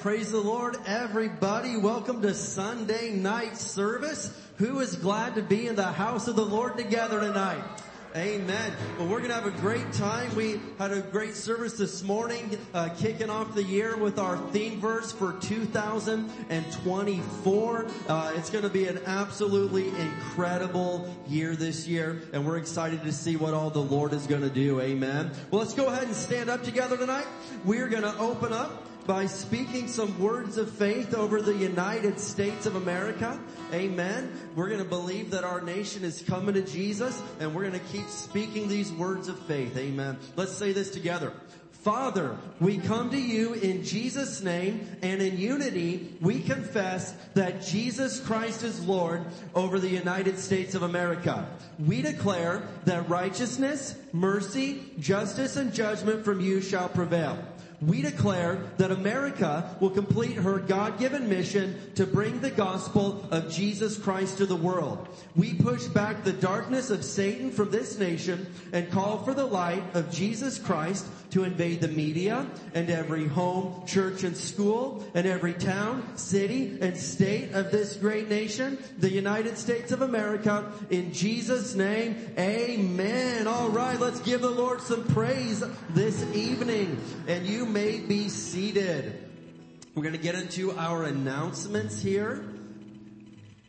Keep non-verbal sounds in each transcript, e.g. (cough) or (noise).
praise the Lord everybody. Welcome to Sunday night service. Who is glad to be in the house of the Lord together tonight? Amen. Well, we're going to have a great time. We had a great service this morning, uh, kicking off the year with our theme verse for 2024. Uh, it's going to be an absolutely incredible year this year, and we're excited to see what all the Lord is going to do. Amen. Well, let's go ahead and stand up together tonight. We're going to open up by speaking some words of faith over the United States of America. Amen. We're going to believe that our nation is coming to Jesus and we're going to keep speaking these words of faith. Amen. Let's say this together. Father, we come to you in Jesus' name and in unity we confess that Jesus Christ is Lord over the United States of America. We declare that righteousness, mercy, justice, and judgment from you shall prevail we declare that America will complete her God-given mission to bring the gospel of Jesus Christ to the world. We push back the darkness of Satan from this nation and call for the light of Jesus Christ to invade the media and every home, church, and school and every town, city, and state of this great nation, the United States of America. In Jesus' name, amen. All right, let's give the Lord some praise this evening. And you may be seated. We're going to get into our announcements here.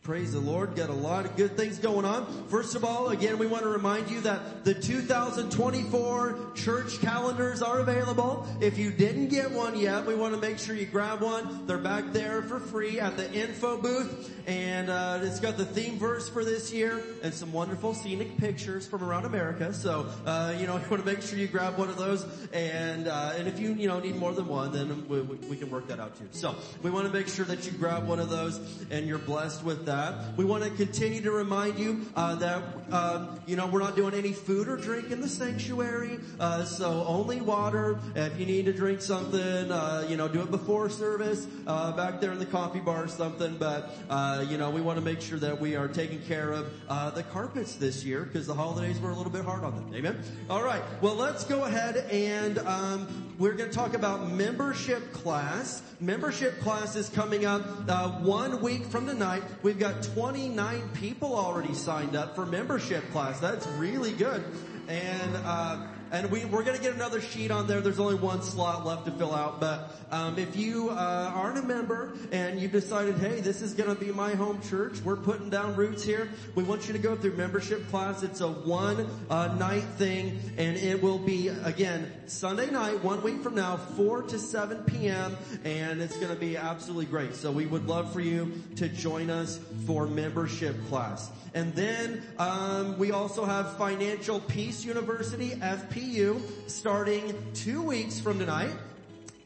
Praise the Lord. Got a lot of good things going on. First of all, again, we want to remind you that the 2024 church calendars are available. If you didn't get one yet, we want to make sure you grab one. They're back there for free at the info booth. And, uh, it's got the theme verse for this year and some wonderful scenic pictures from around America. So, uh, you know, (laughs) you want to make sure you grab one of those. And, uh, and if you, you know, need more than one, then we, we can work that out too. So we want to make sure that you grab one of those and you're blessed with that that. We want to continue to remind you uh, that um, you know we're not doing any food or drink in the sanctuary, uh, so only water. If you need to drink something, uh, you know, do it before service uh, back there in the coffee bar or something. But uh, you know, we want to make sure that we are taking care of uh, the carpets this year because the holidays were a little bit hard on them. Amen. All right. Well, let's go ahead and um, we're going to talk about membership class. Membership class is coming up one week from tonight. We've got 29 people already signed up for membership class. That's really good. And, uh, and we, we're going to get another sheet on there. There's only one slot left to fill out. But um, if you uh, aren't a member and you've decided, hey, this is going to be my home church, we're putting down roots here. We want you to go through membership class. It's a one uh, night thing, and it will be again Sunday night, one week from now, four to seven p.m. And it's going to be absolutely great. So we would love for you to join us for membership class. And then um, we also have Financial Peace University (FPU) starting two weeks from tonight.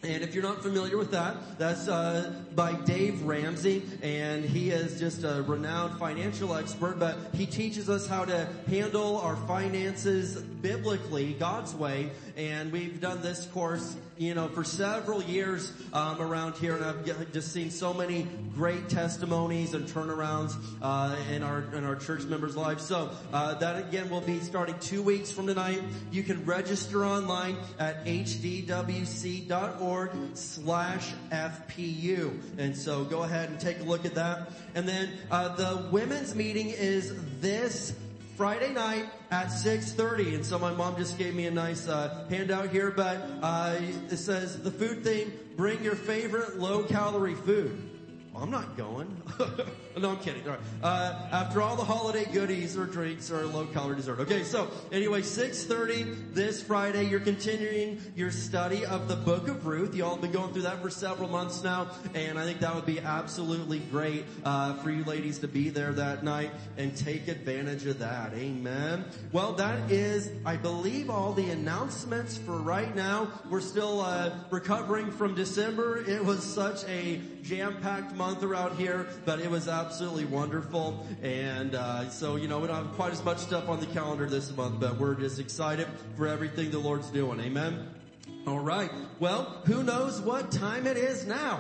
And if you're not familiar with that, that's uh, by Dave Ramsey, and he is just a renowned financial expert. But he teaches us how to handle our finances biblically, God's way. And we've done this course you know, for several years um, around here, and I've just seen so many great testimonies and turnarounds uh, in our in our church members' lives. So uh, that again will be starting two weeks from tonight. You can register online at hdwc.org/fpu, and so go ahead and take a look at that. And then uh, the women's meeting is this Friday night at 6.30. And so my mom just gave me a nice uh, handout here, but uh, it says the food theme, bring your favorite low calorie food. Well, I'm not going. (laughs) no, I'm kidding. All right. Uh, after all the holiday goodies or drinks or low calorie dessert. Okay, so anyway, 6.30 this Friday, you're continuing your study of the book of Ruth. You all have been going through that for several months now, and I think that would be absolutely great uh, for you ladies to be there that night and take advantage of that. Amen. Well, that is, I believe, all the announcements for right now. We're still uh, recovering from December. It was such a jam-packed month around here, but it was absolutely wonderful. And uh, so, you know, we don't have quite as much stuff on the calendar this month, but we're just excited for everything the Lord's doing. Amen. All right. Well, who knows what time it is now?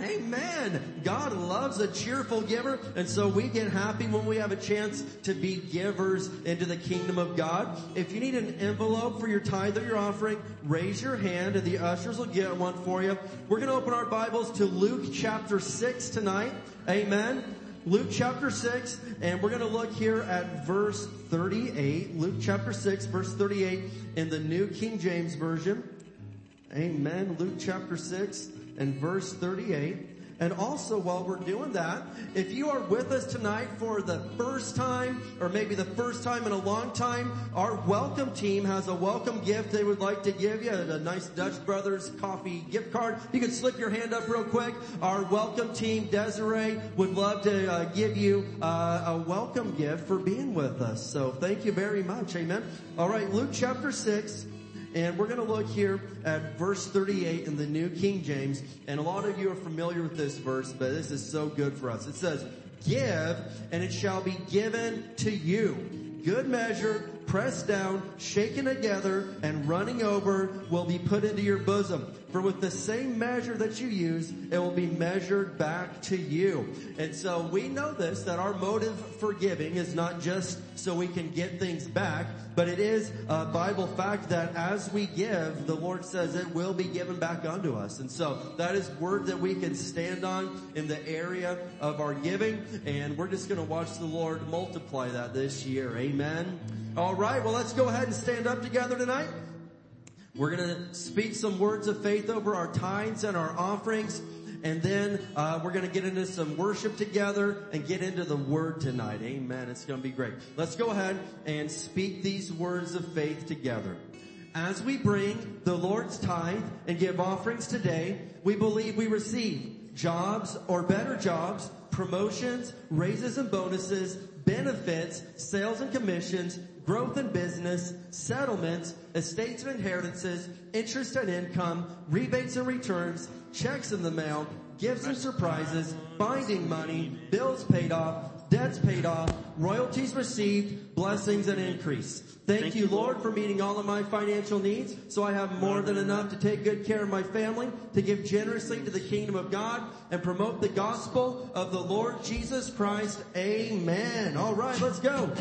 Amen. God loves a cheerful giver, and so we get happy when we have a chance to be givers into the kingdom of God. If you need an envelope for your tithe or your offering, raise your hand and the ushers will get one for you. We're going to open our Bibles to Luke chapter 6 tonight. Amen. Luke chapter 6, and we're going to look here at verse 38. Luke chapter 6, verse 38 in the New King James Version. Amen. Luke chapter 6 and verse 38. And also while we're doing that, if you are with us tonight for the first time, or maybe the first time in a long time, our welcome team has a welcome gift they would like to give you, a nice Dutch Brothers coffee gift card. You can slip your hand up real quick. Our welcome team, Desiree, would love to uh, give you uh, a welcome gift for being with us. So thank you very much. Amen. All right, Luke chapter 6. And we're going to look here at verse 38 in the New King James. And a lot of you are familiar with this verse, but this is so good for us. It says, give and it shall be given to you. Good measure, pressed down, shaken together, and running over will be put into your bosom. For with the same measure that you use, it will be measured back to you. And so we know this, that our motive for giving is not just so we can get things back, but it is a Bible fact that as we give, the Lord says it will be given back unto us. And so that is word that we can stand on in the area of our giving. And we're just going to watch the Lord multiply that this year. Amen. All right. Well, let's go ahead and stand up together tonight. We're going to speak some words of faith over our tithes and our offerings. And then uh, we're going to get into some worship together and get into the word tonight. Amen. It's going to be great. Let's go ahead and speak these words of faith together. As we bring the Lord's tithe and give offerings today, we believe we receive jobs or better jobs, promotions, raises and bonuses, benefits, sales and commissions, growth in business, settlements, estates and inheritances, interest and income, rebates and returns, checks in the mail, gifts and surprises, binding money, bills paid off, debts paid off, royalties received, blessings and increase. Thank, Thank you, Lord, for meeting all of my financial needs so I have more than enough to take good care of my family, to give generously to the kingdom of God, and promote the gospel of the Lord Jesus Christ. Amen. All right, let's go.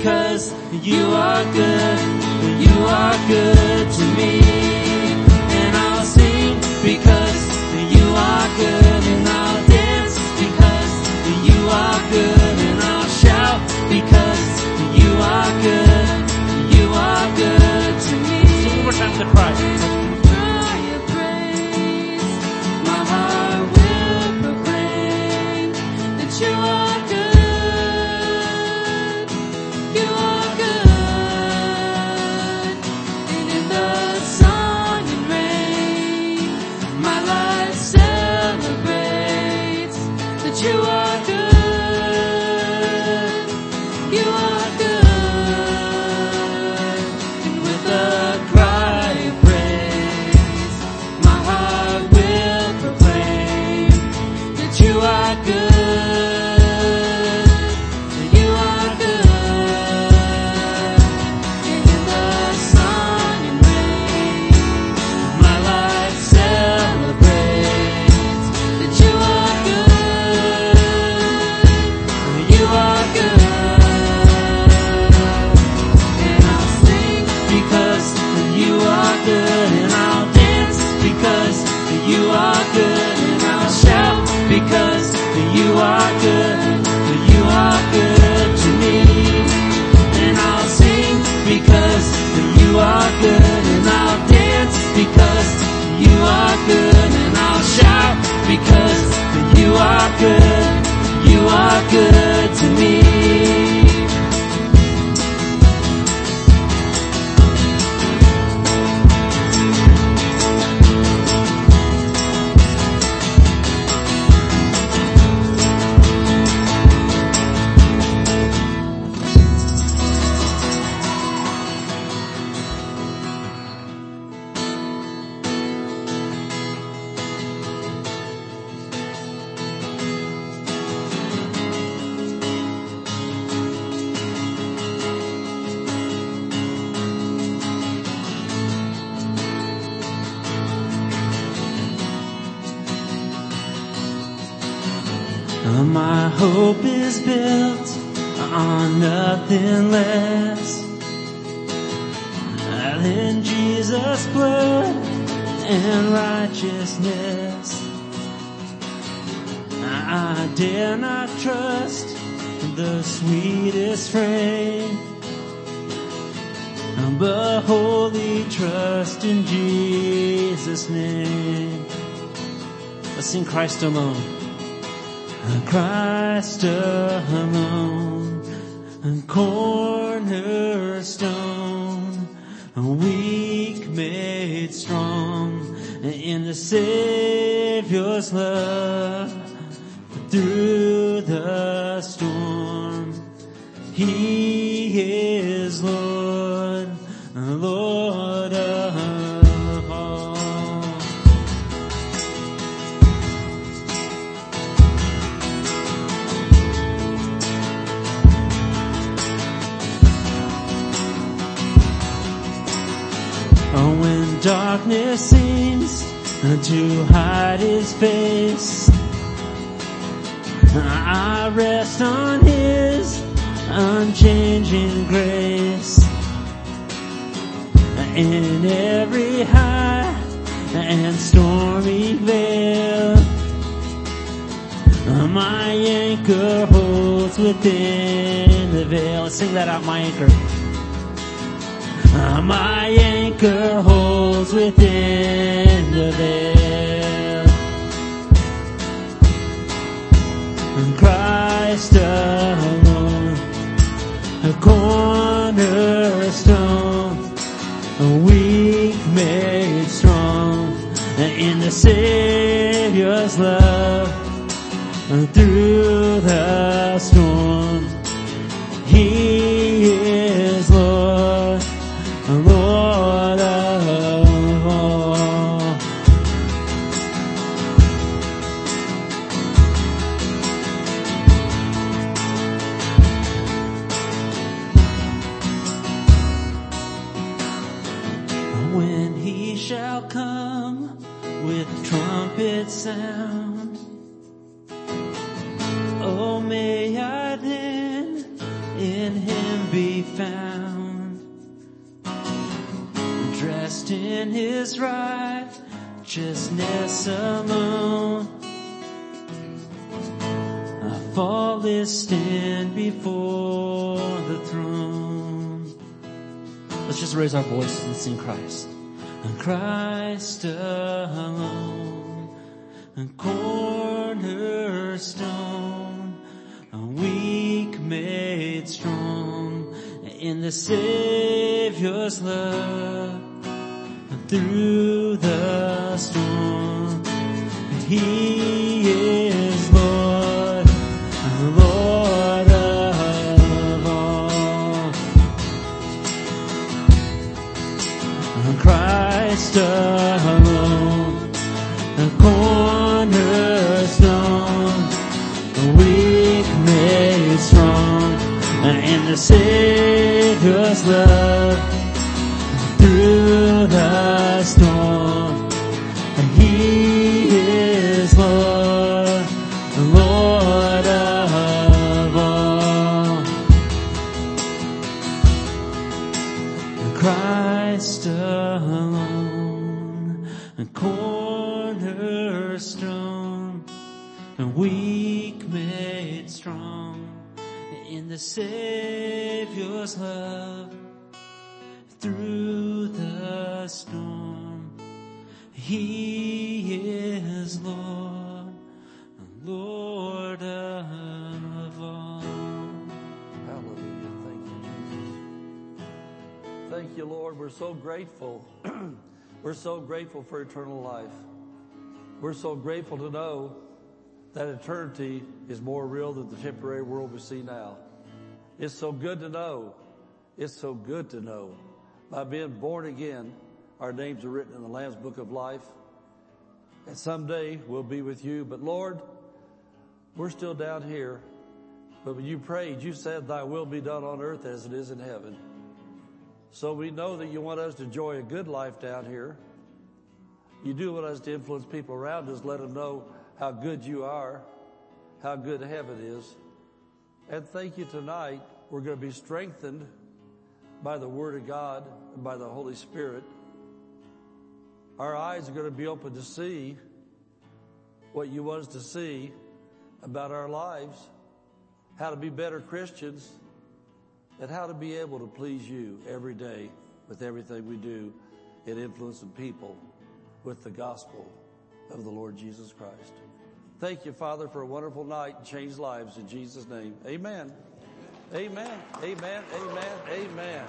Because you are good, you are good Blood and righteousness. I dare not trust the sweetest frame, but wholly trust in Jesus' name. Let's sing Christ alone. Christ alone, cornerstone, weak made strong in the Savior's love through the storm. He is Lord, darkness seems to hide his face, I rest on his unchanging grace. In every high and stormy vale, my anchor holds within the veil. Let's sing that out, my anchor. My anchor holds within the veil. And Christ alone, a cornerstone, a weak made strong in the Savior's love and through the his righteousness alone. I faultless stand before the throne. Let's just raise our voices and sing Christ. And Christ alone, a cornerstone, a weak made strong in the Savior's love through the storm. And He is Lord, the Lord of all. Christ alone, the cornerstone, the weak made strong, and the Savior's love Savior's love through the storm. He is Lord, Lord of all. Hallelujah. Thank you, Jesus. Thank you, Lord. We're so grateful. (clears throat) We're so grateful for eternal life. We're so grateful to know that eternity is more real than the temporary world we see now. It's so good to know. It's so good to know. By being born again, our names are written in the Lamb's Book of Life. And someday we'll be with you. But Lord, we're still down here. But when you prayed, you said, Thy will be done on earth as it is in heaven. So we know that you want us to enjoy a good life down here. You do want us to influence people around us, let them know how good you are, how good heaven is. And thank you tonight. We're going to be strengthened by the Word of God and by the Holy Spirit. Our eyes are going to be open to see what you want us to see about our lives, how to be better Christians, and how to be able to please you every day with everything we do in influencing people with the gospel of the Lord Jesus Christ. Thank you, Father, for a wonderful night and changed lives in Jesus' name. Amen. Amen. Amen. Amen. Amen.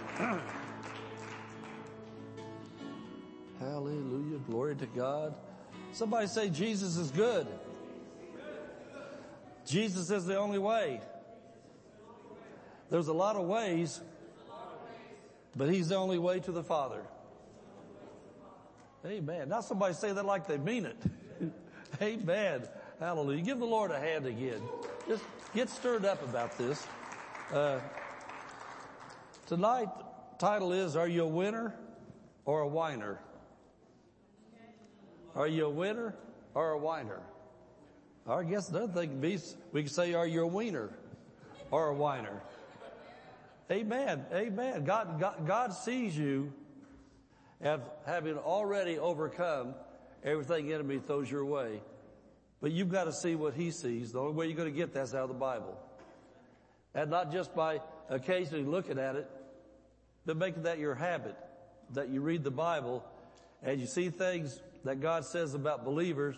Hallelujah. Glory to God. Somebody say Jesus is good. Jesus is the only way. There's a lot of ways, but He's the only way to the Father. Amen. Now somebody say that like they mean it. (laughs) Amen. Hallelujah. Give the Lord a hand again. Just get stirred up about this. Uh, tonight, title is, Are you a winner or a whiner? Are you a winner or a whiner? I guess another thing be, we could say, Are you a wiener or a whiner? Amen. Amen. God, God, God sees you as having already overcome everything enemy throws your way. But you've got to see what he sees. The only way you're going to get that's out of the Bible. And not just by occasionally looking at it, but making that your habit, that you read the Bible and you see things that God says about believers,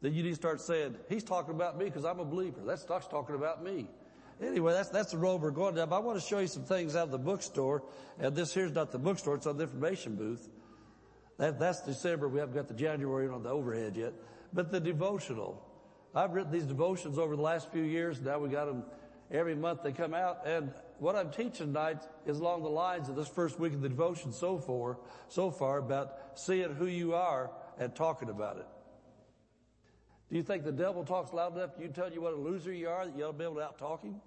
then you need to start saying, He's talking about me because I'm a believer. That's not talking about me. Anyway, that's, that's the road we're going down. But I want to show you some things out of the bookstore. And this here's not the bookstore, it's on the information booth. That, that's December. We haven't got the January on the overhead yet. But the devotional. I've written these devotions over the last few years. Now we got them every month they come out. And what I'm teaching tonight is along the lines of this first week of the devotion so far, so far about seeing who you are and talking about it. Do you think the devil talks loud enough to tell you what a loser you are that you ought to be able to out talk him?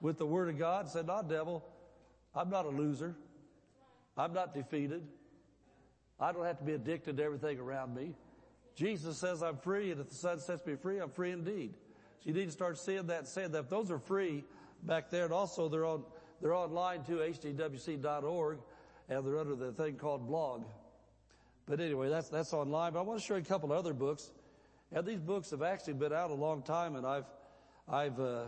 With the word of God, say, not devil, I'm not a loser. I'm not defeated. I don't have to be addicted to everything around me. Jesus says I'm free, and if the Son sets me free, I'm free indeed. So you need to start seeing that and saying that. If Those are free back there, and also they're on they're online too, hdwc.org, and they're under the thing called blog. But anyway, that's, that's online. But I want to show you a couple of other books. And these books have actually been out a long time and I've, I've, uh,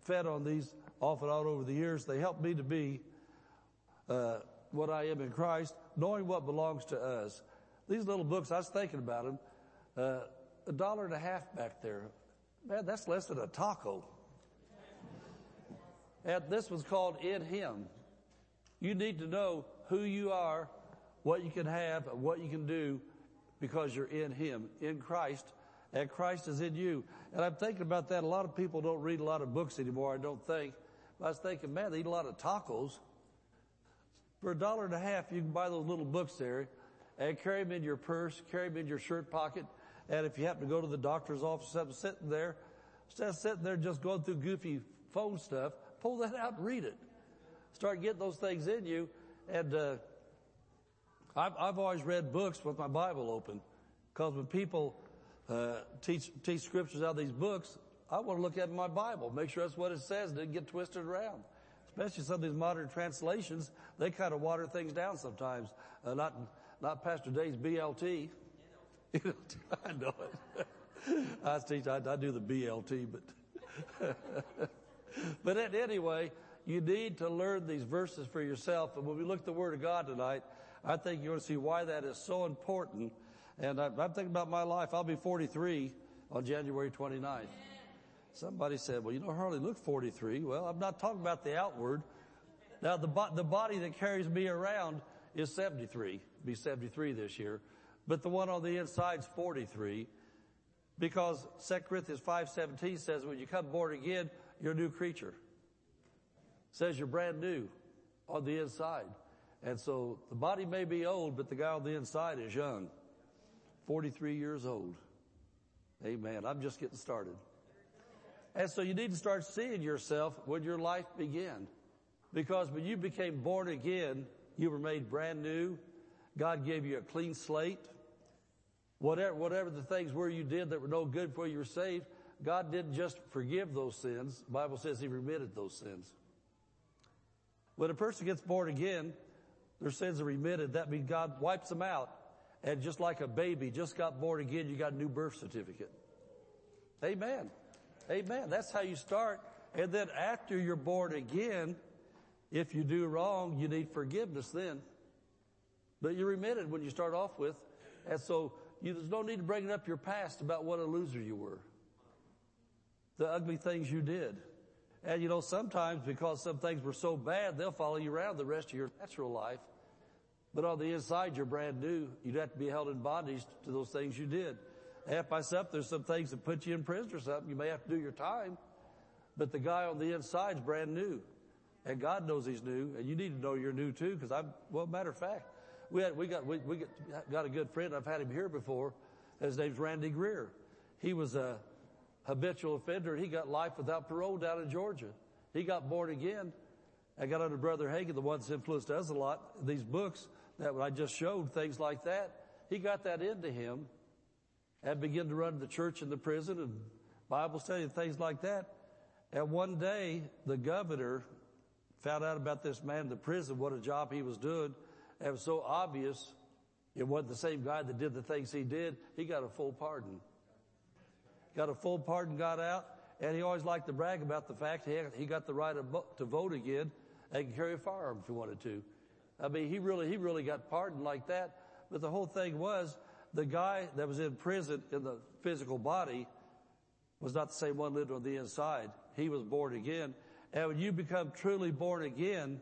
fed on these off and on over the years. They help me to be, uh, what I am in Christ, knowing what belongs to us. These little books, I was thinking about them, uh, a dollar and a half back there. Man, that's less than a taco. And this was called In Him. You need to know who you are, what you can have, and what you can do because you're in Him, in Christ, and Christ is in you. And I'm thinking about that. A lot of people don't read a lot of books anymore, I don't think. But I was thinking, man, they eat a lot of tacos. For a dollar and a half, you can buy those little books there and carry them in your purse, carry them in your shirt pocket. And if you happen to go to the doctor's office, instead of sitting there, instead of sitting there just going through goofy phone stuff, pull that out and read it. Start getting those things in you. And, uh, I've, I've always read books with my Bible open. Cause when people, uh, teach, teach scriptures out of these books, I want to look at my Bible, make sure that's what it says, didn't get twisted around. Especially some of these modern translations, they kind of water things down sometimes. Uh, not, not Pastor Day's BLT. (laughs) I know it. I teach, I, I do the BLT, but, (laughs) but anyway, you need to learn these verses for yourself. And when we look at the Word of God tonight, I think you're going to see why that is so important. And I, I'm thinking about my life. I'll be 43 on January 29th. Somebody said, well, you know, hardly look 43. Well, I'm not talking about the outward. Now, the, bo- the body that carries me around is 73, be 73 this year. But the one on the inside is 43 because 2 Corinthians 5.17 says when you come born again, you're a new creature. It says you're brand new on the inside. And so the body may be old, but the guy on the inside is young. 43 years old. Amen. I'm just getting started. And so you need to start seeing yourself when your life began. Because when you became born again, you were made brand new. God gave you a clean slate. Whatever, whatever the things were you did that were no good for you were saved, God didn't just forgive those sins. The Bible says He remitted those sins. When a person gets born again, their sins are remitted. That means God wipes them out. And just like a baby just got born again, you got a new birth certificate. Amen. Amen. That's how you start. And then after you're born again, if you do wrong, you need forgiveness then. But you're remitted when you start off with. And so you, there's no need to bring up your past about what a loser you were. The ugly things you did. And you know, sometimes because some things were so bad, they'll follow you around the rest of your natural life. But on the inside, you're brand new. You'd have to be held in bondage to those things you did. Half by myself, there's some things that put you in prison or something. You may have to do your time. But the guy on the inside is brand new. And God knows he's new. And you need to know you're new too, because I'm, well, matter of fact, we had, we got, we, we got a good friend. I've had him here before. His name's Randy Greer. He was a habitual offender. He got life without parole down in Georgia. He got born again. I got under Brother Hagin, the one that's influenced us a lot. These books that I just showed, things like that. He got that into him and began to run the church in the prison and Bible study and things like that. And one day, the governor found out about this man in the prison, what a job he was doing. It was so obvious it wasn't the same guy that did the things he did. He got a full pardon. Got a full pardon, got out, and he always liked to brag about the fact he, he got the right to vote again and carry a firearm if he wanted to. I mean, he really, he really got pardoned like that. But the whole thing was, the guy that was in prison in the physical body was not the same one lived on the inside. He was born again. And when you become truly born again,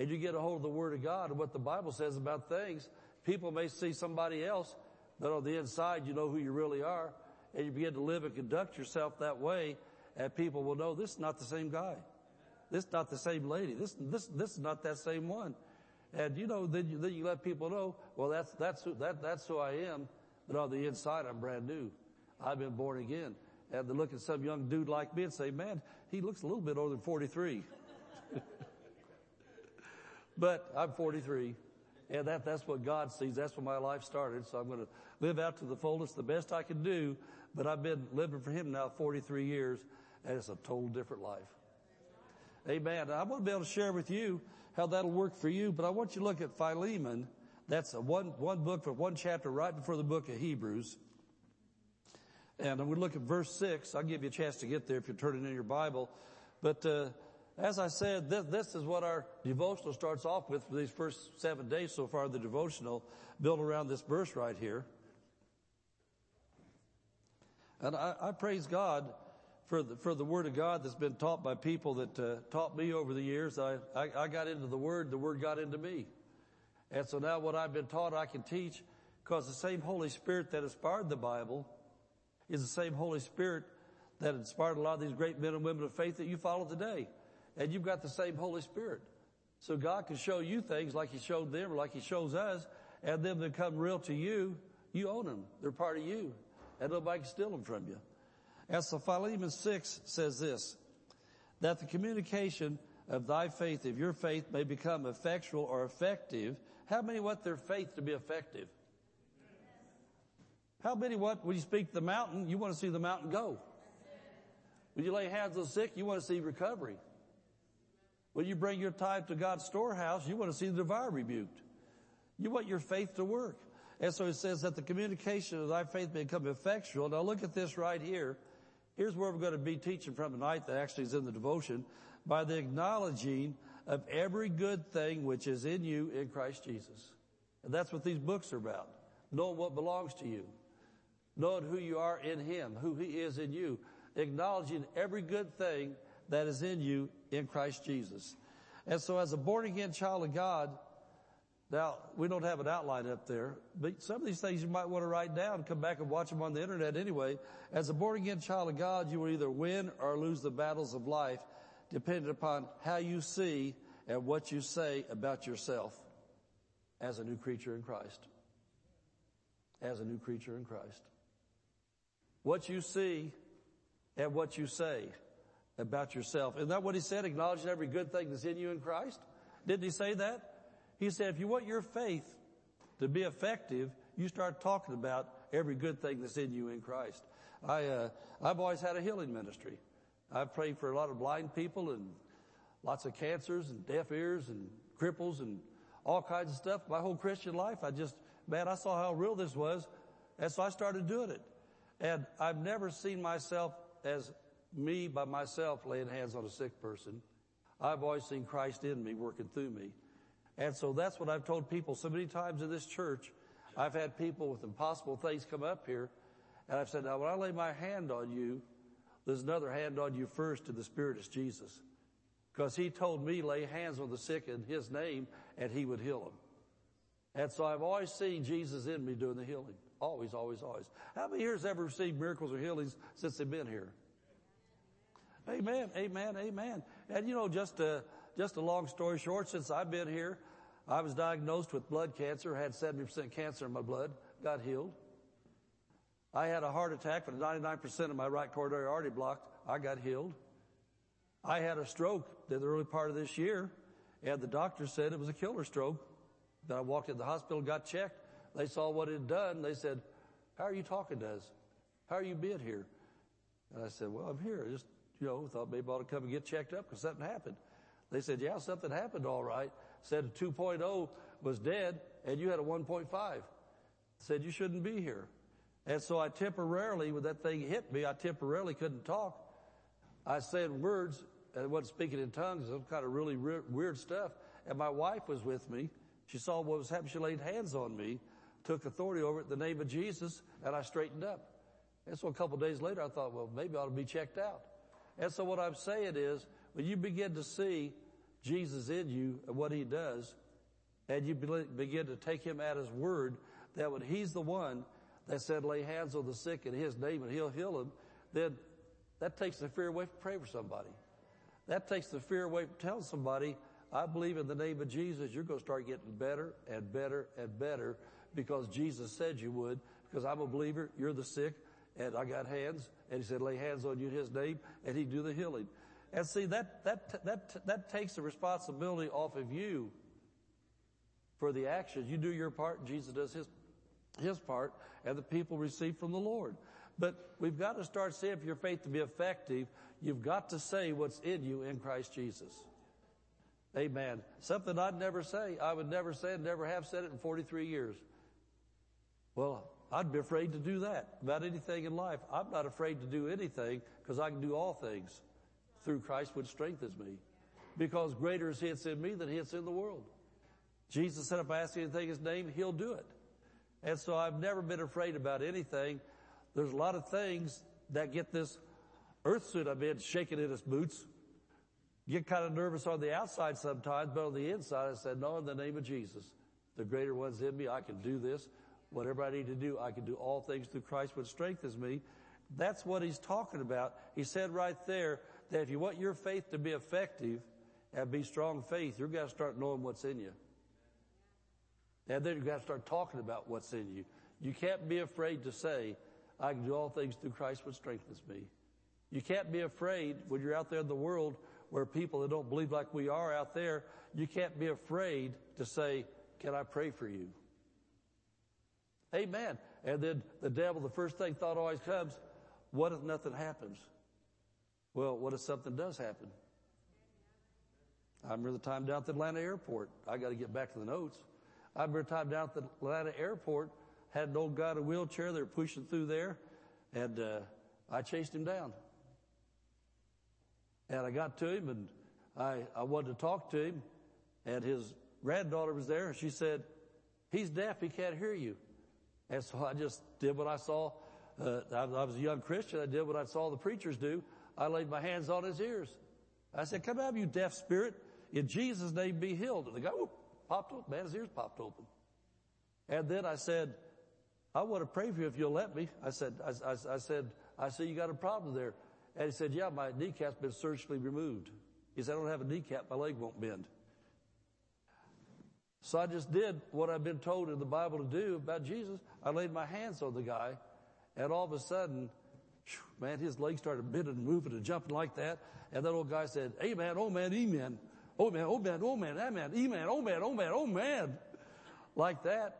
and you get a hold of the Word of God and what the Bible says about things, people may see somebody else, but on the inside you know who you really are, and you begin to live and conduct yourself that way, and people will know this is not the same guy. This is not the same lady. This, this, this is not that same one. And you know, then you, then you let people know, well, that's, that's who, that, that's who I am. But on the inside, I'm brand new. I've been born again. And to look at some young dude like me and say, man, he looks a little bit older than 43. (laughs) but I'm 43. And that, that's what God sees. That's where my life started. So I'm going to live out to the fullest, the best I can do. But I've been living for Him now 43 years, and it's a total different life. Amen. I want to be able to share with you how that'll work for you, but I want you to look at Philemon, That's a one, one book for one chapter right before the book of Hebrews. And I'm going to look at verse six. I'll give you a chance to get there if you turn it in your Bible. But, uh, as I said, this, this is what our devotional starts off with for these first seven days so far, the devotional built around this verse right here. And I, I praise God for the, for the Word of God that's been taught by people that uh, taught me over the years. I, I, I got into the Word, the Word got into me. And so now what I've been taught I can teach because the same Holy Spirit that inspired the Bible is the same Holy Spirit that inspired a lot of these great men and women of faith that you follow today. And you've got the same Holy Spirit. So God can show you things like He showed them or like He shows us, and then they come real to you. You own them. They're part of you. And nobody can steal them from you. And so Philemon 6 says this, that the communication of thy faith, of your faith may become effectual or effective. How many want their faith to be effective? How many want, when you speak the mountain, you want to see the mountain go? When you lay hands on the sick, you want to see recovery. When you bring your tithe to God's storehouse, you want to see the devourer rebuked. You want your faith to work. And so it says that the communication of thy faith may become effectual. Now look at this right here. Here's where we're going to be teaching from tonight that actually is in the devotion. By the acknowledging of every good thing which is in you in Christ Jesus. And that's what these books are about. Knowing what belongs to you. Knowing who you are in Him, who He is in you. Acknowledging every good thing that is in you in Christ Jesus. And so as a born again child of God, now we don't have an outline up there, but some of these things you might want to write down, come back and watch them on the internet anyway. As a born again child of God, you will either win or lose the battles of life depending upon how you see and what you say about yourself as a new creature in Christ. As a new creature in Christ. What you see and what you say about yourself. Isn't that what he said? Acknowledging every good thing that's in you in Christ? Didn't he say that? He said, if you want your faith to be effective, you start talking about every good thing that's in you in Christ. I, uh, I've always had a healing ministry. I've prayed for a lot of blind people and lots of cancers and deaf ears and cripples and all kinds of stuff. My whole Christian life, I just, man, I saw how real this was. And so I started doing it. And I've never seen myself as me by myself laying hands on a sick person. I've always seen Christ in me working through me. And so that's what I've told people so many times in this church. I've had people with impossible things come up here and I've said, now when I lay my hand on you, there's another hand on you first and the Spirit is Jesus. Because He told me lay hands on the sick in His name and He would heal them. And so I've always seen Jesus in me doing the healing. Always, always, always. How many here years ever received miracles or healings since they've been here? Amen, amen, amen. And you know, just a, just a long story short, since I've been here, I was diagnosed with blood cancer, had 70% cancer in my blood, got healed. I had a heart attack with 99% of my right coronary artery blocked. I got healed. I had a stroke in the early part of this year, and the doctor said it was a killer stroke. Then I walked in the hospital, got checked. They saw what it had done. They said, how are you talking to us? How are you being here? And I said, well, I'm here. Just, you know, thought maybe I ought to come and get checked up because something happened. They said, yeah, something happened all right. Said a 2.0 was dead and you had a 1.5. Said you shouldn't be here. And so I temporarily, when that thing hit me, I temporarily couldn't talk. I said words, I wasn't speaking in tongues, some kind of really re- weird stuff. And my wife was with me. She saw what was happening. She laid hands on me, took authority over it in the name of Jesus, and I straightened up. And so a couple days later, I thought, well, maybe I ought to be checked out. And so what I'm saying is, when you begin to see Jesus in you and what he does, and you begin to take him at his word, that when he's the one that said lay hands on the sick in his name and he'll heal them, then that takes the fear away from praying for somebody. That takes the fear away from telling somebody, I believe in the name of Jesus, you're going to start getting better and better and better because Jesus said you would, because I'm a believer, you're the sick, and I got hands, and he said lay hands on you in his name, and he'd do the healing. And see, that, that, that, that takes the responsibility off of you for the actions. You do your part, Jesus does his, his part, and the people receive from the Lord. But we've got to start seeing for your faith to be effective, you've got to say what's in you in Christ Jesus. Amen. Something I'd never say. I would never say it, never have said it in 43 years. Well, I'd be afraid to do that about anything in life. I'm not afraid to do anything because I can do all things through Christ which strengthens me. Because greater is He that's in me than He in the world. Jesus said if I ask anything in His name, He'll do it. And so I've never been afraid about anything. There's a lot of things that get this earth suit I'm in shaking in its boots. Get kind of nervous on the outside sometimes, but on the inside I said, no, in the name of Jesus, the greater one's in me. I can do this. Whatever I need to do, I can do all things through Christ which strengthens me. That's what he's talking about. He said right there that if you want your faith to be effective and be strong faith, you've got to start knowing what's in you. And then you've got to start talking about what's in you. You can't be afraid to say, I can do all things through Christ which strengthens me. You can't be afraid when you're out there in the world where people that don't believe like we are out there, you can't be afraid to say, can I pray for you? Amen. And then the devil, the first thing thought always comes, what if nothing happens? Well, what if something does happen? I remember the time down at the Atlanta airport. I got to get back to the notes. I remember the time down at the Atlanta airport, had an old guy in a wheelchair. They were pushing through there, and uh, I chased him down. And I got to him, and I, I wanted to talk to him, and his granddaughter was there, and she said, "He's deaf. He can't hear you." And so I just did what I saw. Uh, I, I was a young Christian. I did what I saw the preachers do. I laid my hands on his ears. I said, "Come out, you deaf spirit! In Jesus' name, be healed." And the guy whoop, popped open. Man, his ears popped open. And then I said, "I want to pray for you if you'll let me." I said, I, I, I said, "I see you got a problem there." And he said, "Yeah, my kneecap's been surgically removed." He said, "I don't have a kneecap. My leg won't bend." So I just did what I've been told in the Bible to do about Jesus. I laid my hands on the guy, and all of a sudden, man, his legs started bending and moving and jumping like that. And that old guy said, Amen, oh man, amen. Oh man, oh man, oh man, amen, amen, oh man, oh man, oh man. Like that.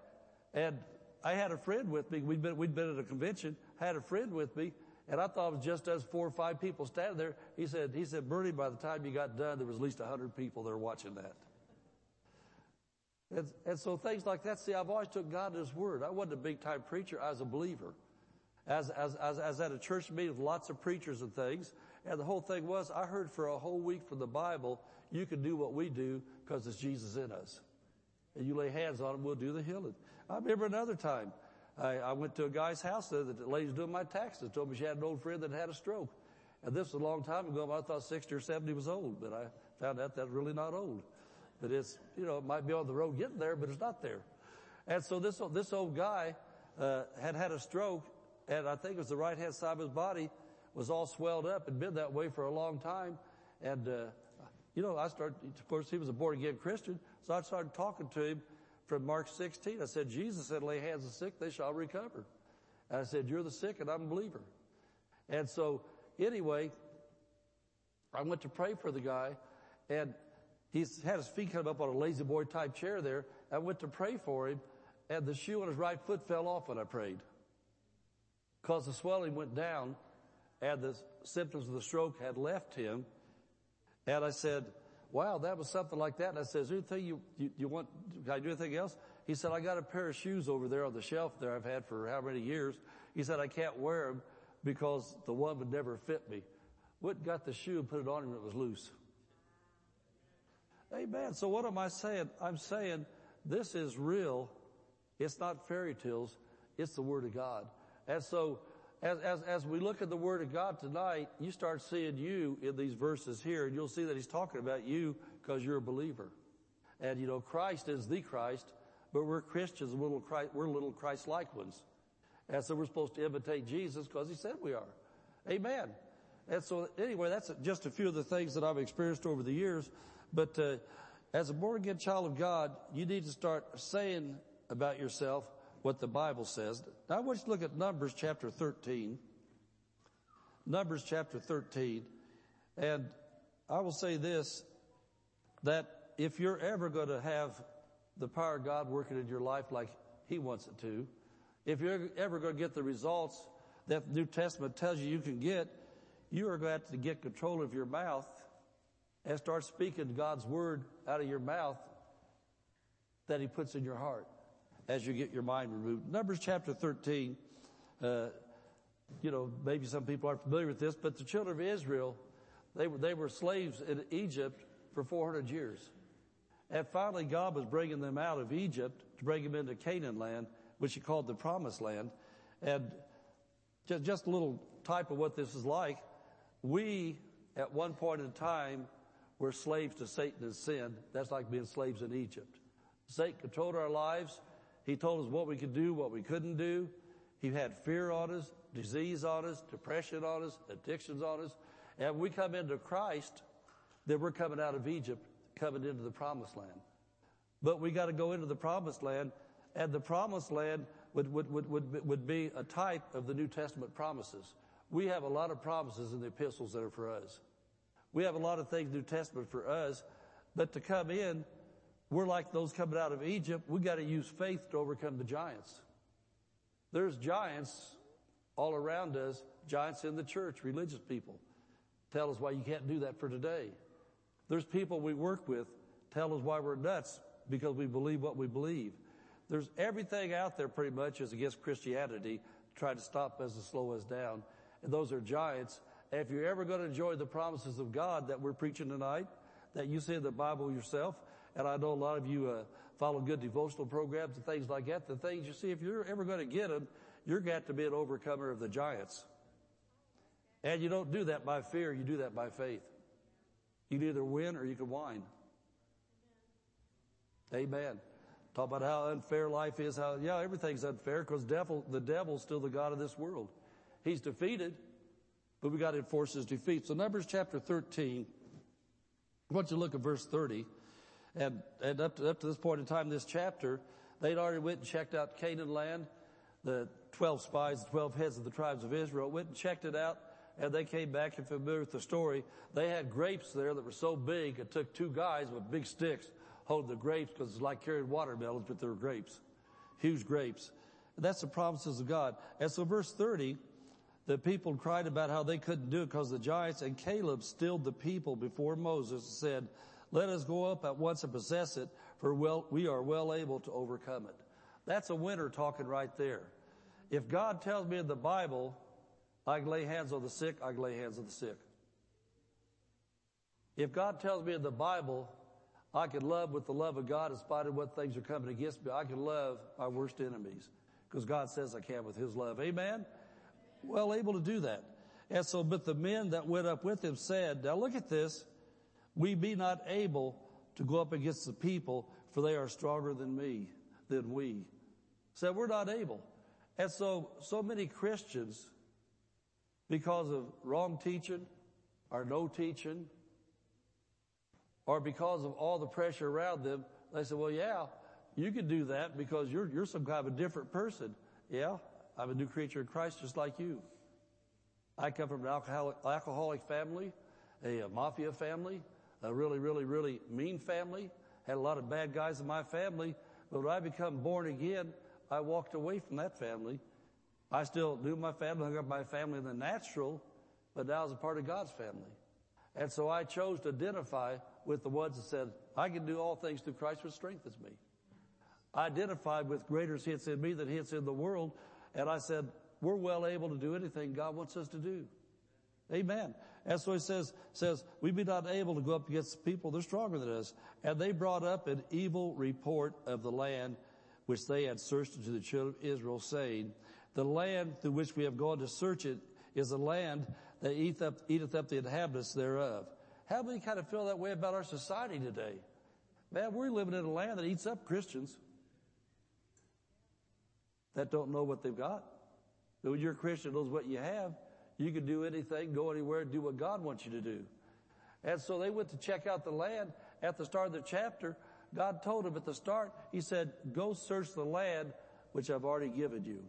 And I had a friend with me. We'd been, we'd been at a convention, had a friend with me, and I thought it was just us four or five people standing there. He said, he said, Bernie, by the time you got done, there was at least a hundred people there watching that. And, and, so things like that, see, I've always took God at His word. I wasn't a big time preacher, I was a believer. As, as, as, as at a church meeting with lots of preachers and things. And the whole thing was, I heard for a whole week from the Bible, you can do what we do because it's Jesus in us. And you lay hands on him, we'll do the healing. I remember another time, I, I went to a guy's house there that the lady's doing my taxes, told me she had an old friend that had a stroke. And this was a long time ago, I thought 60 or 70 was old, but I found out that's really not old. But it's, you know, it might be on the road getting there, but it's not there. And so this, this old guy, uh, had had a stroke and I think it was the right hand side of his body was all swelled up and been that way for a long time. And, uh, you know, I started, of course, he was a born again Christian. So I started talking to him from Mark 16. I said, Jesus said, lay hands on sick, they shall recover. And I said, you're the sick and I'm a believer. And so anyway, I went to pray for the guy and He's had his feet of up on a La-Z-Boy type chair there. I went to pray for him and the shoe on his right foot fell off when I prayed. Cause the swelling went down and the symptoms of the stroke had left him. And I said, wow, that was something like that. And I said, is there anything you, you, you want, can I do anything else? He said, I got a pair of shoes over there on the shelf there I've had for how many years. He said, I can't wear them because the one would never fit me. What got the shoe and put it on him and it was loose. Amen. So what am I saying? I'm saying this is real. It's not fairy tales. It's the Word of God. And so as, as, as we look at the Word of God tonight, you start seeing you in these verses here and you'll see that He's talking about you because you're a believer. And you know, Christ is the Christ, but we're Christians, we're little Christ, we're little Christ-like ones. And so we're supposed to imitate Jesus because He said we are. Amen. And so anyway, that's just a few of the things that I've experienced over the years. But uh, as a born again child of God, you need to start saying about yourself what the Bible says. Now I want you to look at Numbers chapter 13. Numbers chapter 13. And I will say this, that if you're ever going to have the power of God working in your life like He wants it to, if you're ever going to get the results that the New Testament tells you you can get, you are going to have to get control of your mouth and start speaking God's word out of your mouth that he puts in your heart as you get your mind removed. Numbers chapter 13, uh, you know, maybe some people aren't familiar with this, but the children of Israel, they were, they were slaves in Egypt for 400 years. And finally, God was bringing them out of Egypt to bring them into Canaan land, which he called the promised land. And just, just a little type of what this is like. We, at one point in time, were slaves to Satan and sin. That's like being slaves in Egypt. Satan controlled our lives. He told us what we could do, what we couldn't do. He had fear on us, disease on us, depression on us, addictions on us. And we come into Christ, then we're coming out of Egypt, coming into the promised land. But we got to go into the promised land, and the promised land would, would, would, would, would be a type of the New Testament promises. We have a lot of promises in the epistles that are for us. We have a lot of things New Testament for us, but to come in, we're like those coming out of Egypt. We got to use faith to overcome the giants. There's giants all around us, giants in the church, religious people. Tell us why you can't do that for today. There's people we work with tell us why we're nuts because we believe what we believe. There's everything out there pretty much is against Christianity to try to stop us and slow us down. And those are giants. If you're ever going to enjoy the promises of God that we're preaching tonight, that you see in the Bible yourself, and I know a lot of you uh, follow good devotional programs and things like that. The things you see, if you're ever going to get them, you're got to be an overcomer of the giants. And you don't do that by fear, you do that by faith. You can either win or you can whine. Amen. Talk about how unfair life is, how, yeah, everything's unfair because devil, the devil's still the God of this world. He's defeated, but we got to enforce his defeat. So Numbers chapter 13, I want you to look at verse 30. And, and up to, up to this point in time, this chapter, they'd already went and checked out Canaan land. The 12 spies, the 12 heads of the tribes of Israel went and checked it out and they came back and familiar with the story. They had grapes there that were so big, it took two guys with big sticks holding the grapes because it's like carrying watermelons, but they were grapes. Huge grapes. And that's the promises of God. And so verse 30, the people cried about how they couldn't do it because the giants and Caleb stilled the people before Moses and said, let us go up at once and possess it, for well, we are well able to overcome it. That's a winner talking right there. If God tells me in the Bible, I can lay hands on the sick, I can lay hands on the sick. If God tells me in the Bible, I can love with the love of God in spite of what things are coming against me, I can love my worst enemies because God says I can with His love. Amen? Well able to do that. And so, but the men that went up with him said, now look at this we be not able to go up against the people, for they are stronger than me, than we. Said we're not able. And so, so many Christians, because of wrong teaching, or no teaching, or because of all the pressure around them, they say, well, yeah, you can do that because you're, you're some kind of a different person. Yeah, I'm a new creature in Christ just like you. I come from an alcoholic, alcoholic family, a, a mafia family, a really, really, really mean family, had a lot of bad guys in my family, but when I become born again, I walked away from that family. I still knew my family, hung up my family in the natural, but now I was a part of God's family. And so I chose to identify with the ones that said, I can do all things through Christ which strengthens me. I identified with greater hits in me than hits in the world, and I said, we're well able to do anything God wants us to do. Amen. And so he says, says, we be not able to go up against people, they're stronger than us. And they brought up an evil report of the land which they had searched unto the children of Israel, saying, the land through which we have gone to search it is a land that eateth up, eateth up the inhabitants thereof. How many kind of feel that way about our society today? Man, we're living in a land that eats up Christians that don't know what they've got. But when you're a Christian, knows what you have, you can do anything, go anywhere, do what God wants you to do. And so they went to check out the land at the start of the chapter. God told them at the start, He said, go search the land which I've already given you.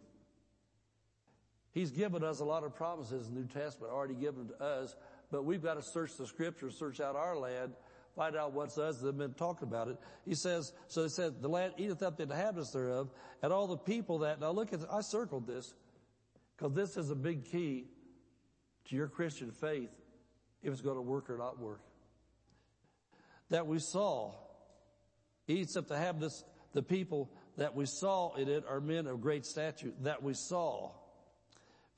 He's given us a lot of promises in the New Testament, already given to us, but we've got to search the scriptures, search out our land, find out what's us that have been talking about it. He says, so he said, the land eateth up the inhabitants thereof, and all the people that, now look at, I circled this, because this is a big key to your Christian faith if it's going to work or not work. that we saw. Except up have this, the people that we saw in it are men of great stature that we saw.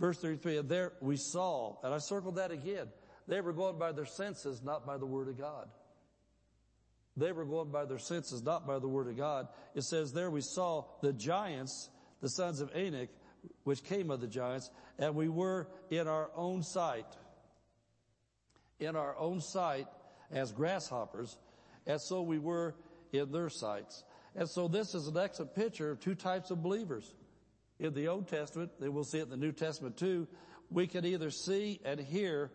Verse 33, and there we saw, and I circled that again. They were going by their senses, not by the word of God. They were going by their senses, not by the word of God. It says there we saw the giants, the sons of Anak, which came of the giants, and we were in our own sight, in our own sight as grasshoppers, and so we were in their sights. And so this is an excellent picture of two types of believers. In the Old Testament, and we'll see it in the New Testament too, we can either see and hear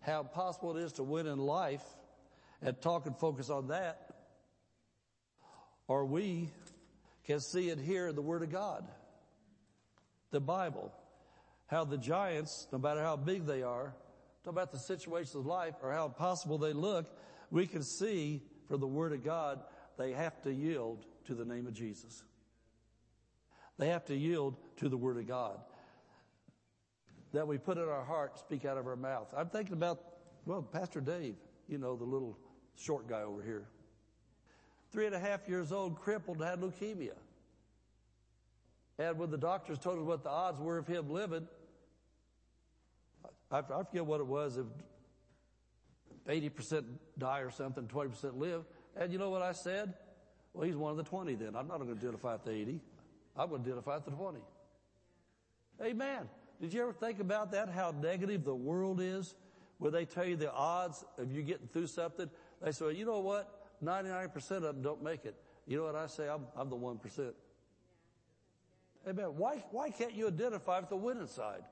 how possible it is to win in life and talk and focus on that, or we can see and hear the Word of God, the Bible, how the giants, no matter how big they are, talk about the situations of life or how impossible they look, we can see from the Word of God they have to yield to the name of Jesus. They have to yield to the Word of God. That we put in our heart, speak out of our mouth. I'm thinking about, well, Pastor Dave, you know, the little short guy over here. Three and a half years old, crippled, had leukemia. And when the doctors told us what the odds were of him living, I, I forget what it was, if 80% die or something, 20% live. And you know what I said? Well, he's one of the 20 then. I'm not going to identify at the 80. I'm going to identify at the 20. Amen. Did you ever think about that? How negative the world is? Where they tell you the odds of you getting through something. They say, well, you know what? 99% of them don't make it. You know what I say? I'm, I'm the 1%. Amen. Why, why can't you identify with the winning side?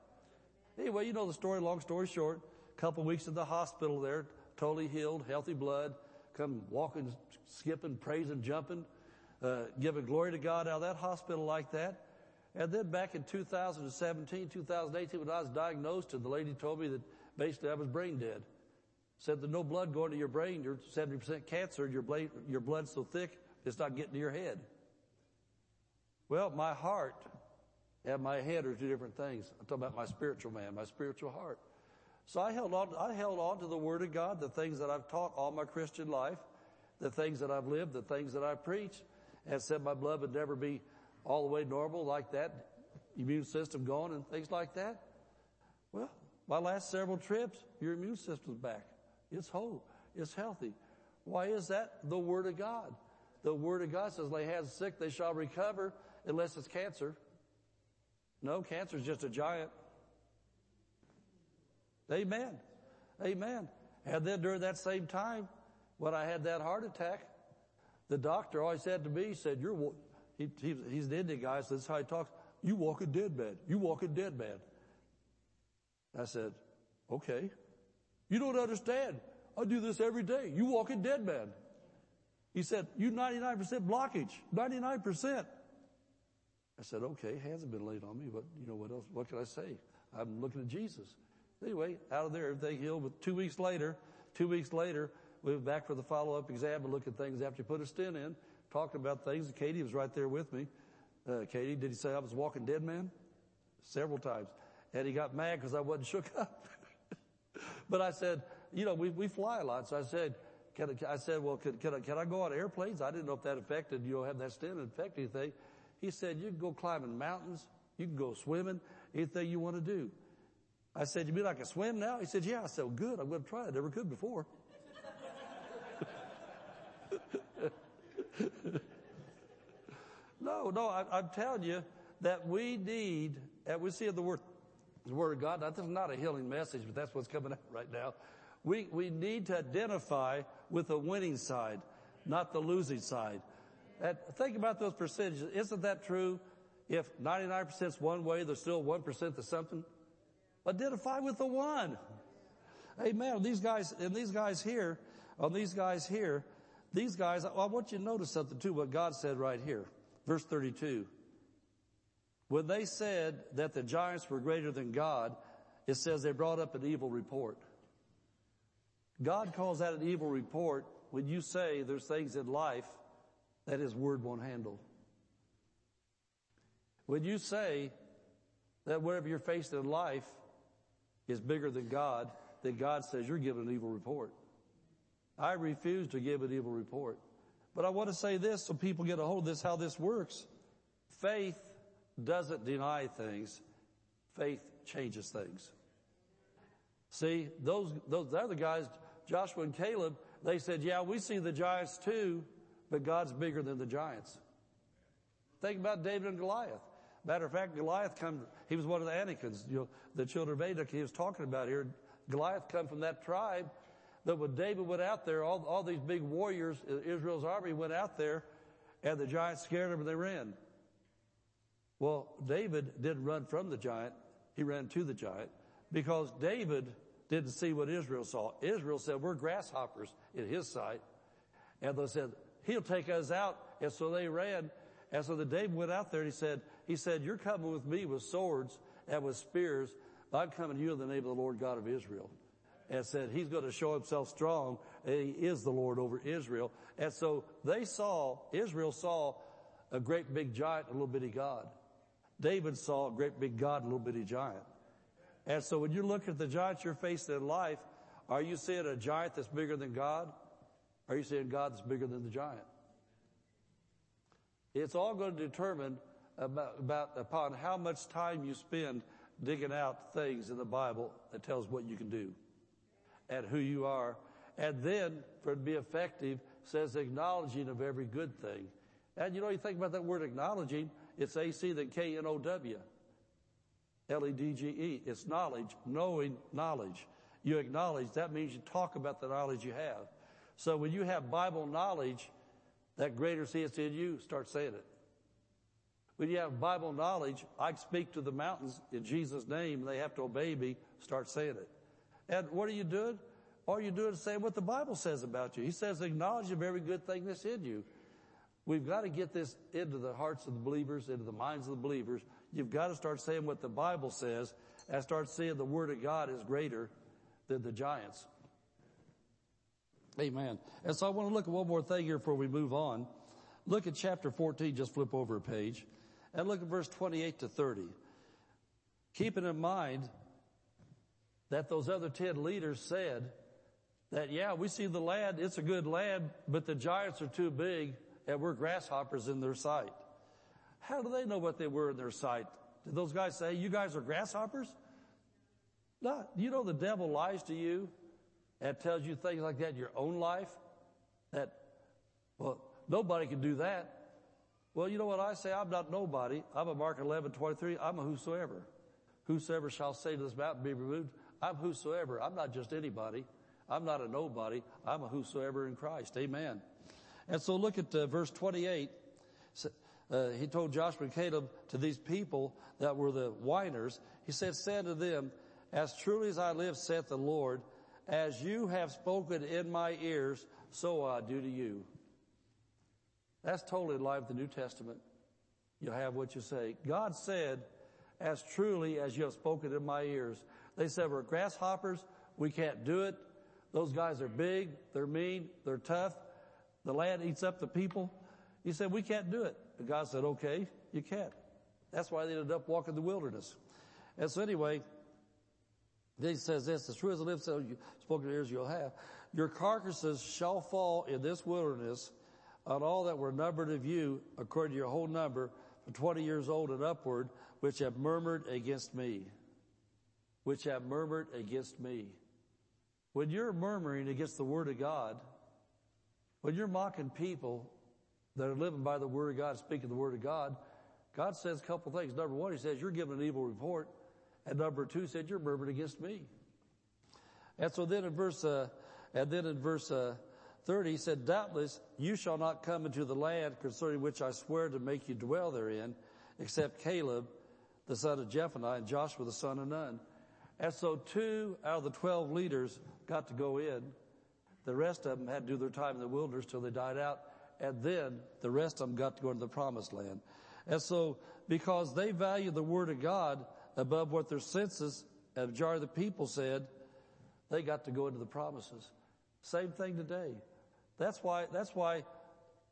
Anyway, you know the story, long story short. A couple weeks in the hospital there, totally healed, healthy blood, come walking, skipping, praising, jumping, uh, giving glory to God out of that hospital like that. And then back in 2017, 2018, when I was diagnosed, and the lady told me that basically I was brain dead. Said there's no blood going to your brain. You're 70% cancer. Your, blood, your blood's so thick, it's not getting to your head. Well, my heart and my head are two different things. I'm talking about my spiritual man, my spiritual heart. So I held on, I held on to the Word of God, the things that I've taught all my Christian life, the things that I've lived, the things that I've preached, and said my blood would never be all the way normal like that, immune system gone and things like that. Well, my last several trips, your immune system's back. It's whole. It's healthy. Why is that? The Word of God. The Word of God says, lay hands sick, they shall recover, unless it's cancer. No, cancer is just a giant. Amen. Amen. And then during that same time, when I had that heart attack, the doctor always said to me, he said, you're, he, he, he's an Indian guy, so this is how he talks. You walk a dead man. You walk a dead man. I said, okay. You don't understand. I do this every day. You walk a dead man. He said, you 99% blockage. 99%. I said, okay, hands have been laid on me, but you know what else? What can I say? I'm looking at Jesus. Anyway, out of there, everything healed. But two weeks later, two weeks later, we went back for the follow-up exam and look at things after he put a stent in, talking about things. Katie was right there with me. Uh, Katie, did he say I was walking dead man? Several times. And he got mad because I wasn't shook (laughs) up. But I said, you know, we, we fly a lot. So I said, can I, I said, well, can, can, I, can I go on airplanes? I didn't know if that affected, you know, have that stent affect anything. He said, you can go climbing mountains. You can go swimming, anything you want to do. I said, you mean I can swim now? He said, yeah. I said, well, good. I'm going to try it. Never could before. (laughs) no, no, I, am telling you that we need, and we see the word, the word of God, this is not a healing message, but that's what's coming (laughs) out right now. We, we need to identify with the winning side, not the losing side. And think about those percentages. Isn't that true? If 99% is one way, there's still 1% that's something. Identify with the one. Amen. These guys, and these guys here, on these guys here, these guys, I want you to notice something too, what God said right here. Verse 32. When they said that the giants were greater than God, it says they brought up an evil report. God calls that an evil report when you say there's things in life that his word won't handle. When you say that whatever you're facing in life is bigger than God, then God says you're giving an evil report. I refuse to give an evil report. But I want to say this so people get a hold of this, how this works. Faith doesn't deny things. Faith changes things. See, those, those other guys, Joshua and Caleb, they said, yeah, we see the giants too, but God's bigger than the giants. Think about David and Goliath. Matter of fact, Goliath come, he was one of the Anakims, you know, the children of Anak he was talking about here. Goliath come from that tribe that when David went out there, all, all these big warriors, Israel's army went out there and the giants scared them and they ran. Well, David didn't run from the giant. He ran to the giant because David didn't see what Israel saw. Israel said, we're grasshoppers in his sight. And they said, he'll take us out. And so they ran. And so the David went out there and he said, he said, you're coming with me with swords and with spears. I'm coming to you in the name of the Lord God of Israel. And said, he's going to show himself strong. He is the Lord over Israel. And so they saw, Israel saw a great big giant, a little bitty God. David saw a great big God, a little bitty giant. And so when you look at the giants you're facing in life, are you seeing a giant that's bigger than God? Are you seeing God that's bigger than the giant? It's all going to determine about, about upon how much time you spend digging out things in the Bible that tells what you can do and who you are. And then for it to be effective says acknowledging of every good thing. And you know, you think about that word acknowledging, it's AC than K-N-O-W. L-E-D-G-E. It's knowledge, knowing knowledge. You acknowledge, that means you talk about the knowledge you have. So when you have Bible knowledge, that greater see it's in you, start saying it. When you have Bible knowledge, I speak to the mountains in Jesus' name, they have to obey me, start saying it. And what are you doing? All you're doing is saying what the Bible says about you. He says, acknowledge of every good thing that's in you. We've got to get this into the hearts of the believers, into the minds of the believers. You've got to start saying what the Bible says and start seeing the Word of God is greater than the giants. Amen. And so I want to look at one more thing here before we move on. Look at chapter 14, just flip over a page, and look at verse 28 to 30. Keeping in mind that those other 10 leaders said that, yeah, we see the land, it's a good land, but the giants are too big and we're grasshoppers in their sight. How do they know what they were in their sight? Did those guys say, you guys are grasshoppers? No. You know the devil lies to you and tells you things like that in your own life? That, well, nobody can do that. Well, you know what I say? I'm not nobody. I'm a Mark 11, 23. I'm a whosoever. Whosoever shall say to this mountain be removed. I'm whosoever. I'm not just anybody. I'm not a nobody. I'm a whosoever in Christ. Amen. And so look at uh, verse 28. Uh, he told Joshua and Caleb to these people that were the whiners. He said, say unto them, as truly as I live, saith the Lord, as you have spoken in my ears, so I do to you. That's totally in line with the New Testament. You have what you say. God said, as truly as you have spoken in my ears. They said, we're grasshoppers. We can't do it. Those guys are big. They're mean. They're tough. The land eats up the people. He said, we can't do it. And God said, okay, you can't. That's why they ended up walking the wilderness. And so anyway, then he says this, as true as I live, so you spoken ears you'll have. Your carcasses shall fall in this wilderness on all that were numbered of you, according to your whole number, from 20 years old and upward, which have murmured against me. Which have murmured against me. When you're murmuring against the word of God, when you're mocking people that are living by the word of God, speaking the word of God, God says a couple things. Number one, He says, you're giving an evil report. And number two said, you're murmuring against me. And so then in verse, uh, and then in verse, uh, 30, he said, doubtless you shall not come into the land concerning which I swear to make you dwell therein, except Caleb, the son of Jephunneh, and Joshua, the son of Nun. And so two out of the twelve leaders got to go in. The rest of them had to do their time in the wilderness till they died out. And then the rest of them got to go into the promised land. And so because they value the word of God above what their senses a majority of the people said, they got to go into the promises. Same thing today. That's why, that's why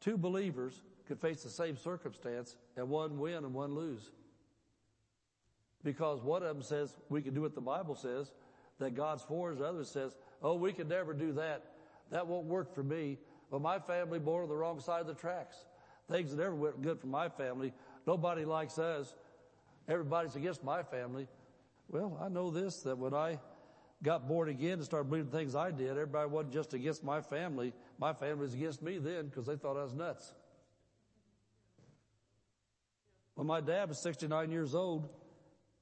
two believers could face the same circumstance and one win and one lose. Because one of them says we can do what the Bible says, that God's for us, the other says, oh, we can never do that. That won't work for me. Well, my family born on the wrong side of the tracks. Things that never went good for my family. Nobody likes us. Everybody's against my family. Well, I know this, that when I got born again and started believing things I did, everybody wasn't just against my family. My family was against me then because they thought I was nuts. When my dad was 69 years old,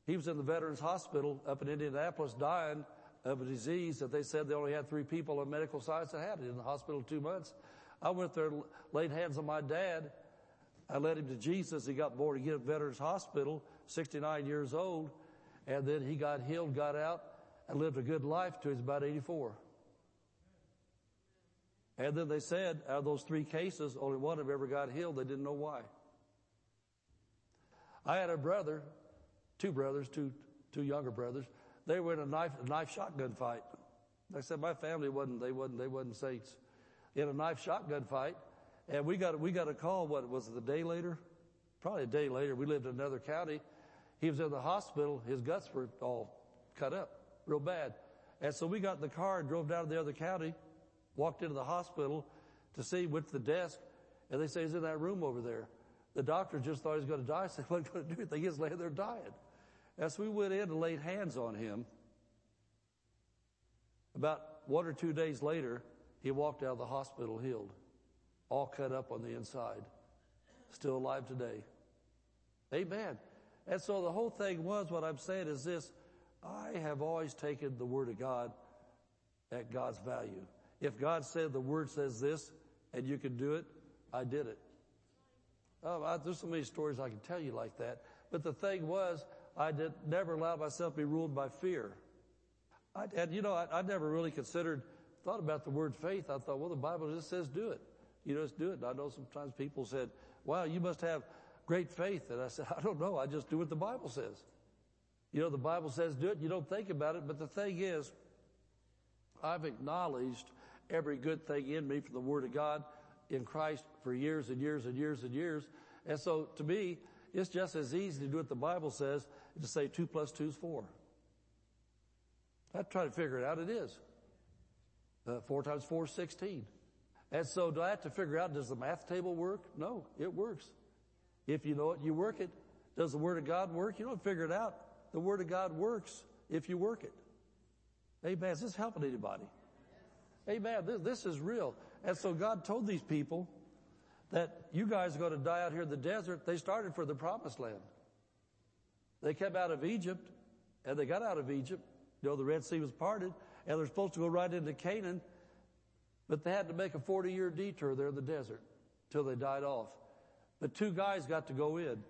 he was in the Veterans Hospital up in Indianapolis dying of a disease that they said they only had three people in medical science that had it in the hospital two months. I went there, laid hands on my dad. I led him to Jesus. He got born again at Veterans Hospital, 69 years old. And then he got healed, got out, and lived a good life till he's about 84. And then they said, out of those three cases, only one of them ever got healed. They didn't know why. I had a brother, two brothers, two, two younger brothers. They were in a knife, knife shotgun fight. I said, my family wasn't, they wasn't, they wasn't saints. In a knife shotgun fight. And we got, we got a call, what was it, the day later? Probably a day later. We lived in another county. He was in the hospital. His guts were all cut up real bad. And so we got in the car and drove down to the other county, walked into the hospital to see, went to the desk, and they say he's in that room over there. The doctor just thought he was going to die. (laughs) Said, what are you going to do? They think he's laying there dying. So we went in and laid hands on him. About one or two days later, he walked out of the hospital healed, all cut up on the inside, still alive today. Amen. And so the whole thing was what I'm saying is this I have always taken the Word of God at God's value. If God said the Word says this and you can do it, I did it. Oh, I, there's so many stories I can tell you like that. But the thing was, I did never allow myself to be ruled by fear. I, and you know, I, I never really considered, thought about the word faith. I thought, well, the Bible just says do it. You know, just do it. And I know sometimes people said, wow, you must have great faith. And I said, (laughs) I don't know. I just do what the Bible says. You know, the Bible says do it. You don't think about it. But the thing is, I've acknowledged every good thing in me from the Word of God in Christ for years and years and years and years. And so to me, it's just as easy to do what the Bible says to say two plus two is four. I try to figure it out. It is. Uh, four times four is 16. And so do I have to figure out, does the math table work? No, it works. If you know it, you work it. Does the Word of God work? You don't figure it out. The Word of God works if you work it. Amen. Is this helping anybody? Amen. This, this is real. And so God told these people that you guys are going to die out here in the desert. They started for the promised land. They came out of Egypt and they got out of Egypt. You know, the Red Sea was parted and they're supposed to go right into Canaan, but they had to make a 40 year detour there in the desert till they died off. But two guys got to go in.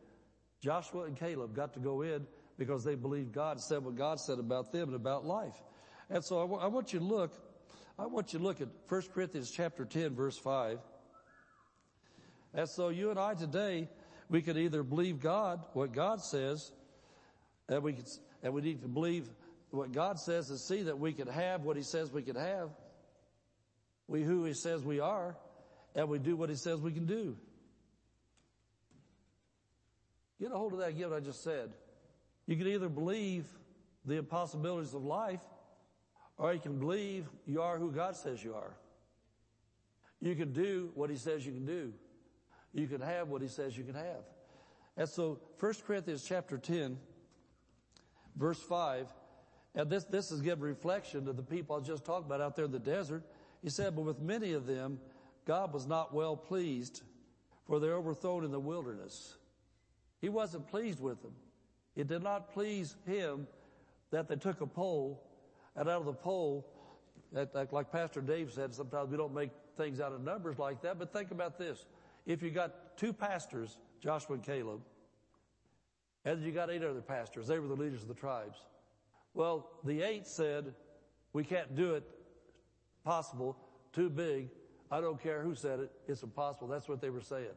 Joshua and Caleb got to go in because they believed God said what God said about them and about life. And so I, w- I want you to look, I want you to look at 1 Corinthians chapter 10 verse 5. And so you and I today, we could either believe God, what God says, and we can, and we need to believe what God says and see that we can have what He says we can have. We who He says we are, and we do what He says we can do. Get a hold of that what I just said. You can either believe the impossibilities of life, or you can believe you are who God says you are. You can do what He says you can do. You can have what He says you can have. And so, 1 Corinthians chapter 10, verse 5, and this, this is giving reflection to the people I just talked about out there in the desert. He said, but with many of them, God was not well pleased, for they're overthrown in the wilderness. He wasn't pleased with them. It did not please him that they took a poll, and out of the poll, like Pastor Dave said, sometimes we don't make things out of numbers like that, but think about this. If you got two pastors, Joshua and Caleb, and you got eight other pastors, they were the leaders of the tribes. Well, the eight said, we can't do it possible, too big. I don't care who said it, it's impossible. That's what they were saying.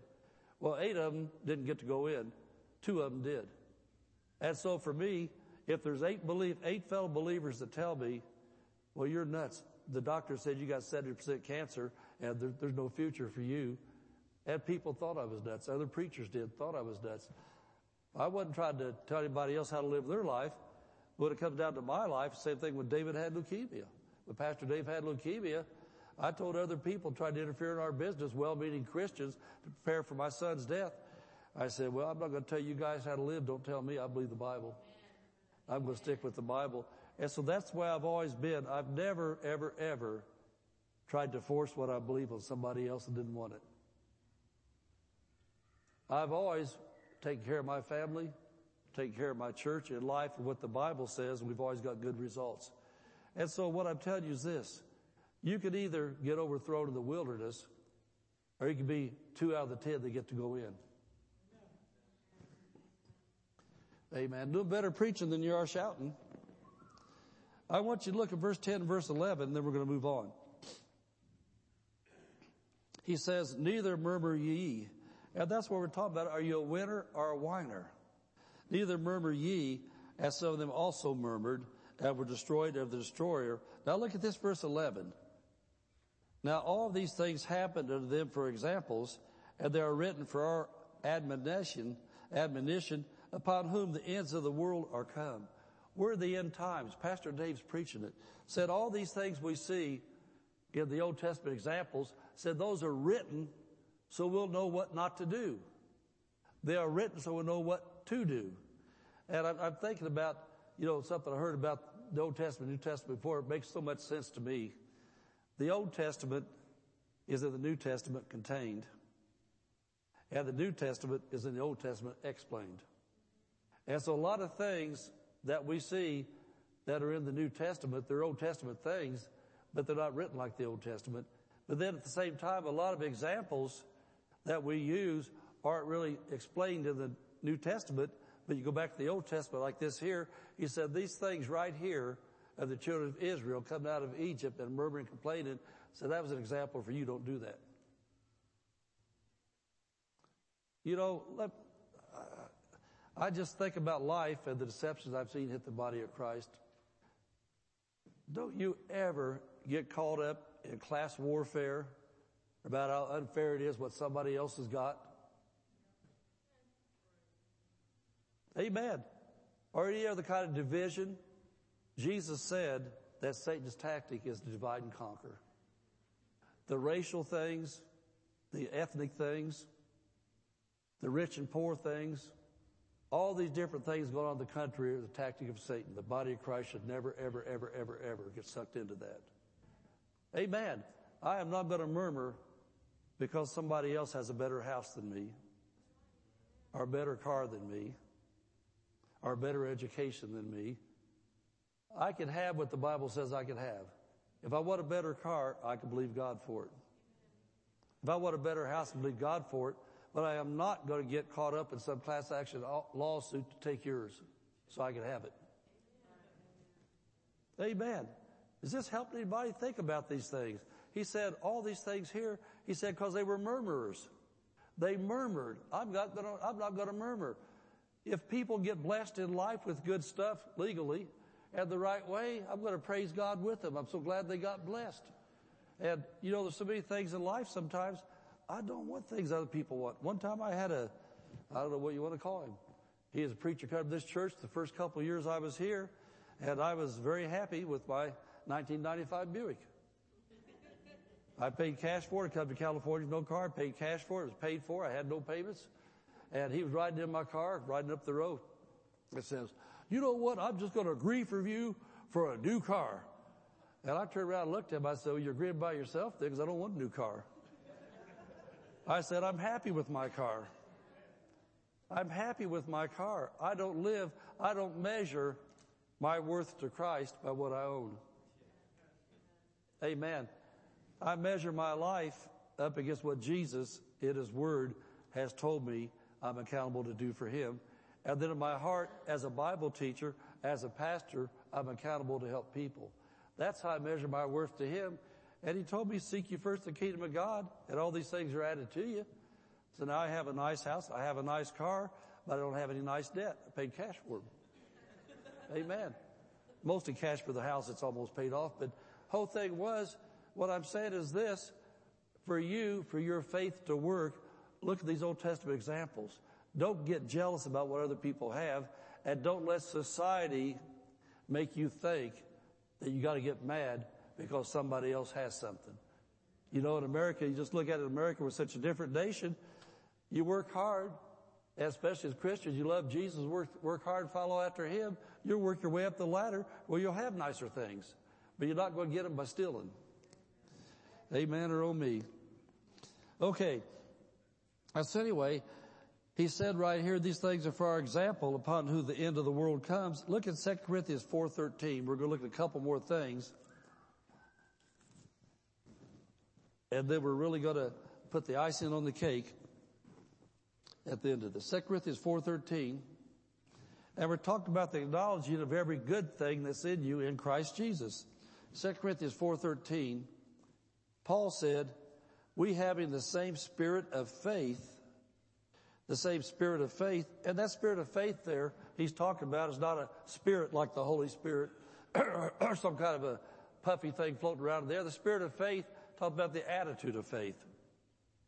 Well, eight of them didn't get to go in. Two of them did. And so for me, if there's eight eight fellow believers that tell me, well, you're nuts. The doctor said you got 70% cancer and there, there's no future for you. And people thought I was nuts. Other preachers did, thought I was nuts. I wasn't trying to tell anybody else how to live their life. When it comes down to my life, same thing when David had leukemia. When Pastor Dave had leukemia, I told other people tried to interfere in our business, well-meaning Christians, to prepare for my son's death. I said, well, I'm not going to tell you guys how to live. Don't tell me. I believe the Bible. I'm going to stick with the Bible. And so that's why I've always been. I've never, ever, ever tried to force what I believe on somebody else that didn't want it. I've always taken care of my family, taken care of my church and life and what the Bible says, and we've always got good results. And so what I'm telling you is this. You could either get overthrown in the wilderness, or you could be two out of the ten that get to go in. Amen. Doing better preaching than you are shouting. I want you to look at verse 10 and verse 11, and then we're going to move on. He says, neither murmur ye. And that's what we're talking about. Are you a winner or a whiner? Neither murmur ye, as some of them also murmured, and were destroyed of the destroyer. Now look at this verse 11. Now all these things happened unto them for examples, and they are written for our admonition, admonition, upon whom the ends of the world are come. We're the end times. Pastor Dave's preaching it. Said all these things we see in the Old Testament examples, said those are written so we'll know what not to do. They are written so we'll know what to do. And I'm, I'm thinking about, you know, something I heard about the Old Testament, New Testament before. It makes so much sense to me. The Old Testament is in the New Testament contained, and the New Testament is in the Old Testament explained. And so a lot of things that we see that are in the New Testament, they're Old Testament things, but they're not written like the Old Testament. But then at the same time, a lot of examples that we use aren't really explained in the New Testament, but you go back to the Old Testament like this here, he said these things right here of the children of Israel coming out of Egypt and murmuring and complaining. So that was an example for you. Don't do that. You know, let, I just think about life and the deceptions I've seen hit the body of Christ. Don't you ever get caught up in class warfare about how unfair it is what somebody else has got. Amen. Or any other kind of division. Jesus said that Satan's tactic is to divide and conquer. The racial things, the ethnic things, the rich and poor things, all these different things going on in the country are the tactic of Satan. The body of Christ should never, ever, ever, ever, ever get sucked into that. Amen. I am not going to murmur because somebody else has a better house than me, or a better car than me, or a better education than me. I can have what the Bible says I can have. If I want a better car, I can believe God for it. If I want a better house, I can believe God for it. But I am not going to get caught up in some class action lawsuit to take yours so I can have it. Amen. Does this help anybody think about these things? He said all these things here, he said because they were murmurers. They murmured. I'm not gonna, I'm not gonna murmur. If people get blessed in life with good stuff legally and the right way, I'm gonna praise God with them. I'm so glad they got blessed. And you know, there's so many things in life sometimes I don't want things other people want. One time I had a, I don't know what you want to call him. He is a preacher come to this church the first couple of years I was here, and I was very happy with my 1995 Buick. I paid cash for it. Come to California, no car. Paid cash for it. It was paid for. I had no payments. And he was riding in my car, riding up the road. It says, you know what? I'm just going to agree for you for a new car. And I turned around and looked at him. I said, well, you're agreeing by yourself then because I don't want a new car. I said, I'm happy with my car. I'm happy with my car. I don't live, I don't measure my worth to Christ by what I own. Amen. I measure my life up against what Jesus in His Word has told me I'm accountable to do for Him. And then in my heart, as a Bible teacher, as a pastor, I'm accountable to help people. That's how I measure my worth to Him. And he told me, seek you first the kingdom of God, and all these things are added to you. So now I have a nice house, I have a nice car, but I don't have any nice debt. I paid cash for them. Amen. Mostly cash for the house, it's almost paid off, but whole thing was, what I'm saying is this, for you, for your faith to work, look at these Old Testament examples. Don't get jealous about what other people have, and don't let society make you think that you gotta get mad because somebody else has something. You know, in America, you just look at it, America, we're such a different nation. You work hard, especially as Christians, you love Jesus, work, work hard, follow after Him. You'll work your way up the ladder where you'll have nicer things. But you're not going to get them by stealing. Amen or oh me. Okay. So anyway, he said right here, these things are for our example upon who the end of the world comes. Look at 2 Corinthians 4.13. We're going to look at a couple more things. And then we're really going to put the icing on the cake at the end of this. 2 Corinthians 4.13. And we're talking about the acknowledging of every good thing that's in you in Christ Jesus. 2 Corinthians 4.13, Paul said, we having the same spirit of faith, the same spirit of faith, and that spirit of faith there he's talking about is not a spirit like the Holy Spirit (clears throat) or some kind of a puffy thing floating around there. The spirit of faith talks about the attitude of faith.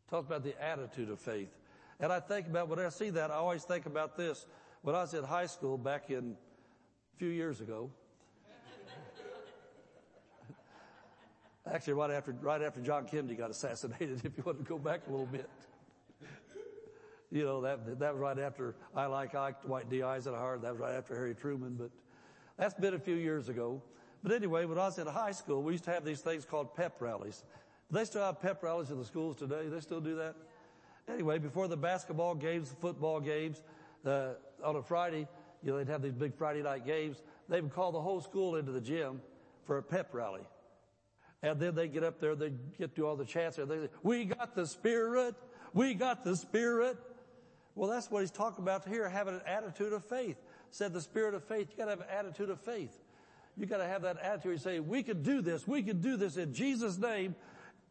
Talks about the attitude of faith. And I think about, when I see that, I always think about this. When I was in high school back in a few years ago, actually right after, right after John Kennedy got assassinated, (laughs) if you want to go back a little bit. You know, that, that was right after I Like Ike, Dwight D. Eisenhower. That was right after Harry Truman, but that's been a few years ago. But anyway, when I was in high school, we used to have these things called pep rallies. Do they still have pep rallies in the schools today? They still do that? Anyway, before the basketball games, the football games, uh, on a Friday, you know, they'd have these big Friday night games. They would call the whole school into the gym for a pep rally. And then they get up there, they get to all the chants, and they say, we got the spirit, we got the spirit. Well, that's what he's talking about here, having an attitude of faith. Said the spirit of faith, you gotta have an attitude of faith. You gotta have that attitude. You say, we can do this, we can do this in Jesus' name.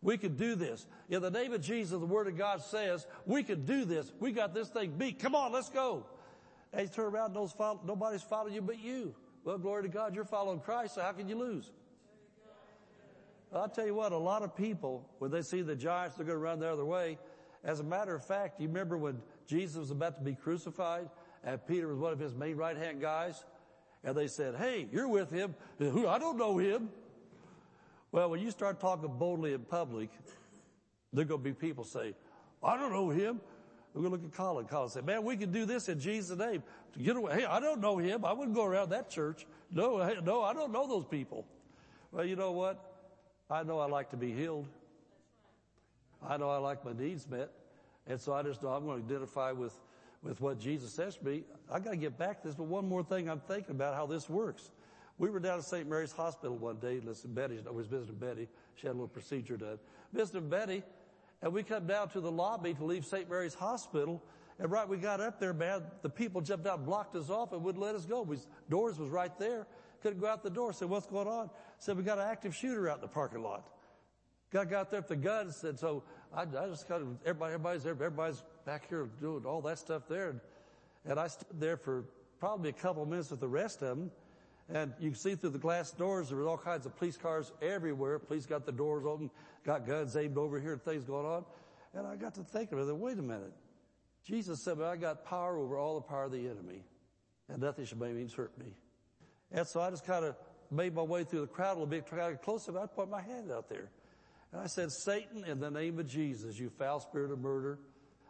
We could do this. In the name of Jesus, the Word of God says, we could do this. We got this thing beat. Come on, let's go. And you turn around, nobody's following you but you. Well, glory to God, you're following Christ, so how can you lose? I'll tell you what, a lot of people, when they see the giants, they're going to run the other way. As a matter of fact, you remember when Jesus was about to be crucified and Peter was one of his main right hand guys? And they said, hey, you're with him. I don't know him. Well, when you start talking boldly in public, there are going to be people say, I don't know him. We're going to look at Colin. Colin say, man, we can do this in Jesus' name. Get away. Hey, I don't know him. I wouldn't go around that church. No, no, I don't know those people. Well, you know what? I know I like to be healed. I know I like my needs met. And so I just know I'm going to identify with, with what Jesus says to me. I got to get back to this, but one more thing I'm thinking about how this works. We were down at St. Mary's Hospital one day, listening Betty, I was visiting Betty. She had a little procedure done. Visiting Betty, and we come down to the lobby to leave St. Mary's Hospital, and right we got up there, man, the people jumped out blocked us off and wouldn't let us go. We, doors was right there. Couldn't go out the door. Said, what's going on? Said, we got an active shooter out in the parking lot. Guy got there with the gun and said, so I, I just of, everybody, everybody's there, everybody's back here doing all that stuff there. And, and I stood there for probably a couple of minutes with the rest of them. And you can see through the glass doors, there was all kinds of police cars everywhere. Police got the doors open, got guns aimed over here and things going on. And I got to thinking of it, wait a minute. Jesus said, well, I got power over all the power of the enemy, and nothing shall by means hurt me. And so I just kind of made my way through the crowd a little bit, tried to get close enough, I put my hand out there. And I said, Satan, in the name of Jesus, you foul spirit of murder,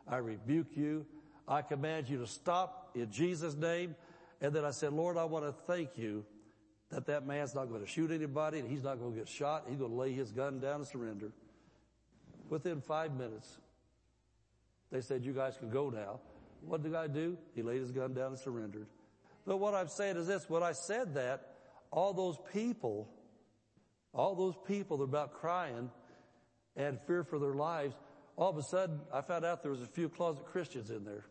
I rebuke you. I command you to stop in Jesus' name. And then I said, Lord, I want to thank you that that man's not going to shoot anybody and he's not going to get shot. He's going to lay his gun down and surrender. Within five minutes, they said, you guys can go now. What did the guy do? He laid his gun down and surrendered. But what I'm saying is this, when I said that, all those people, all those people that are about crying and fear for their lives, all of a sudden I found out there was a few closet Christians in there.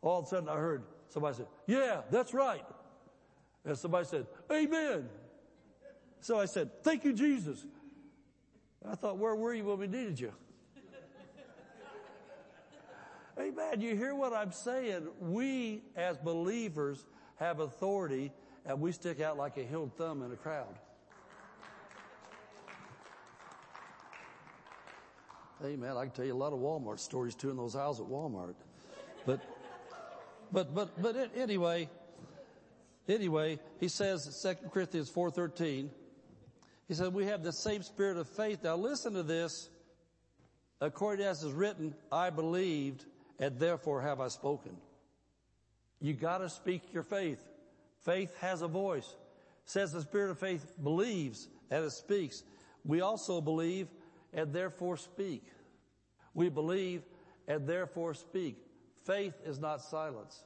All of a sudden I heard, Somebody said, yeah, that's right. And somebody said, amen. So I said, thank you, Jesus. I thought, where were you when we needed you? Amen. You hear what I'm saying? We as believers have authority and we stick out like a healed thumb in a crowd. Amen. I can tell you a lot of Walmart stories too in those aisles at Walmart. But but, but, but anyway, anyway, he says, 2 Corinthians 4.13, He said, we have the same spirit of faith. Now listen to this. According as is written, I believed and therefore have I spoken. You gotta speak your faith. Faith has a voice. says the spirit of faith believes and it speaks. We also believe and therefore speak. We believe and therefore speak. Faith is not silence.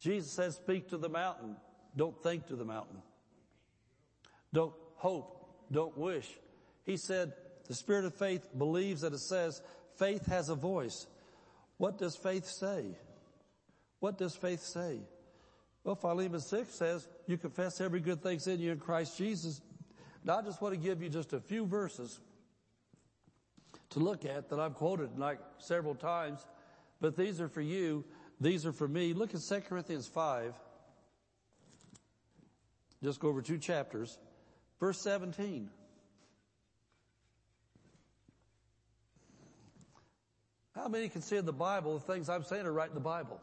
Jesus says, speak to the mountain. Don't think to the mountain. Don't hope. Don't wish. He said, the spirit of faith believes that it says faith has a voice. What does faith say? What does faith say? Well, Philemon 6 says, you confess every good thing's in you in Christ Jesus. Now I just want to give you just a few verses to look at that I've quoted like several times, but these are for you. These are for me. Look at 2 Corinthians 5. Just go over two chapters. Verse 17. How many can see in the Bible the things I'm saying are right in the Bible?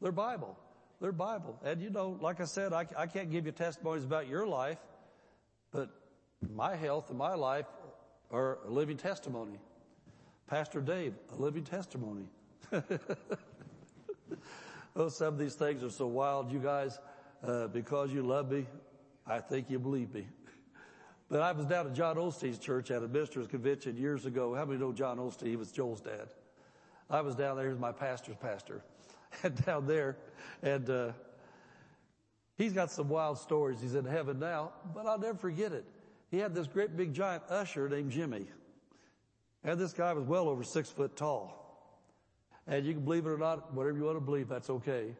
They're Bible. They're Bible. And you know, like I said, I, I can't give you testimonies about your life, but my health and my life are a living testimony. Pastor Dave, a living testimony. (laughs) oh, some of these things are so wild, you guys. Uh, because you love me, I think you believe me. (laughs) But I was down at John Osteen's church at a minister's convention years ago. How many know John Osteen? He was Joel's dad. I was down there. He was my pastor's pastor. (laughs) And down there, and uh, he's got some wild stories. He's in heaven now, but I'll never forget it. He had this great big giant usher named Jimmy. And this guy was well over six foot tall. And you can believe it or not, whatever you want to believe, that's okay.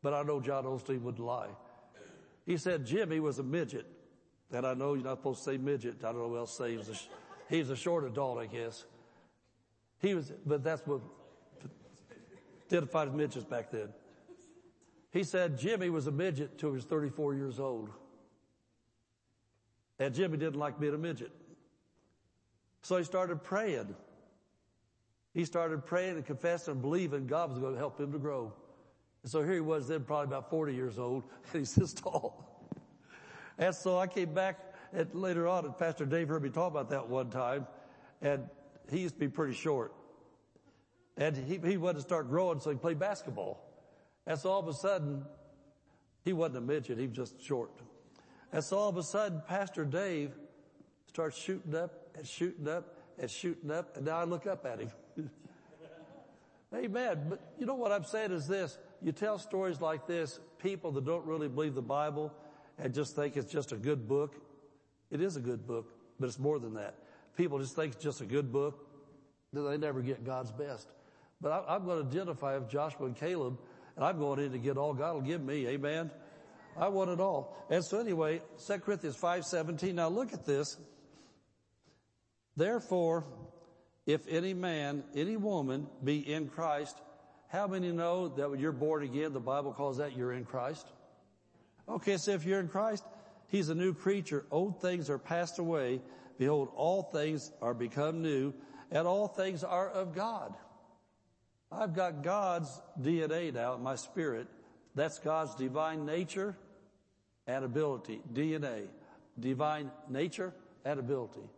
But I know John Osteen wouldn't lie. He said Jimmy was a midget. And I know you're not supposed to say midget. I don't know what else to say. He was a, he was a short adult, I guess. He was, but that's what identified as midgets back then. He said Jimmy was a midget till he was 34 years old. And Jimmy didn't like being a midget. So he started praying. He started praying and confessing and believing God was going to help him to grow. And so here he was then probably about 40 years old and (laughs) he's this tall. And so I came back and later on and Pastor Dave heard me talk about that one time and he used to be pretty short. And he, he wanted to start growing so he played basketball. And so all of a sudden, he wasn't a midget, he was just short. And so all of a sudden, Pastor Dave starts shooting up and shooting up and shooting up, and now I look up at him. (laughs) Amen. But you know what I'm saying is this. You tell stories like this, people that don't really believe the Bible and just think it's just a good book. It is a good book, but it's more than that. People just think it's just a good book. They never get God's best. But I, am going to identify with Joshua and Caleb, and I'm going in to get all God will give me. Amen. I want it all. And so anyway, 2 Corinthians 5:17. Now look at this. Therefore, if any man, any woman be in Christ, how many know that when you're born again, the Bible calls that you're in Christ? Okay, so if you're in Christ, He's a new creature. Old things are passed away. Behold, all things are become new, and all things are of God. I've got God's DNA now in my spirit. That's God's divine nature and ability. DNA. Divine nature and ability.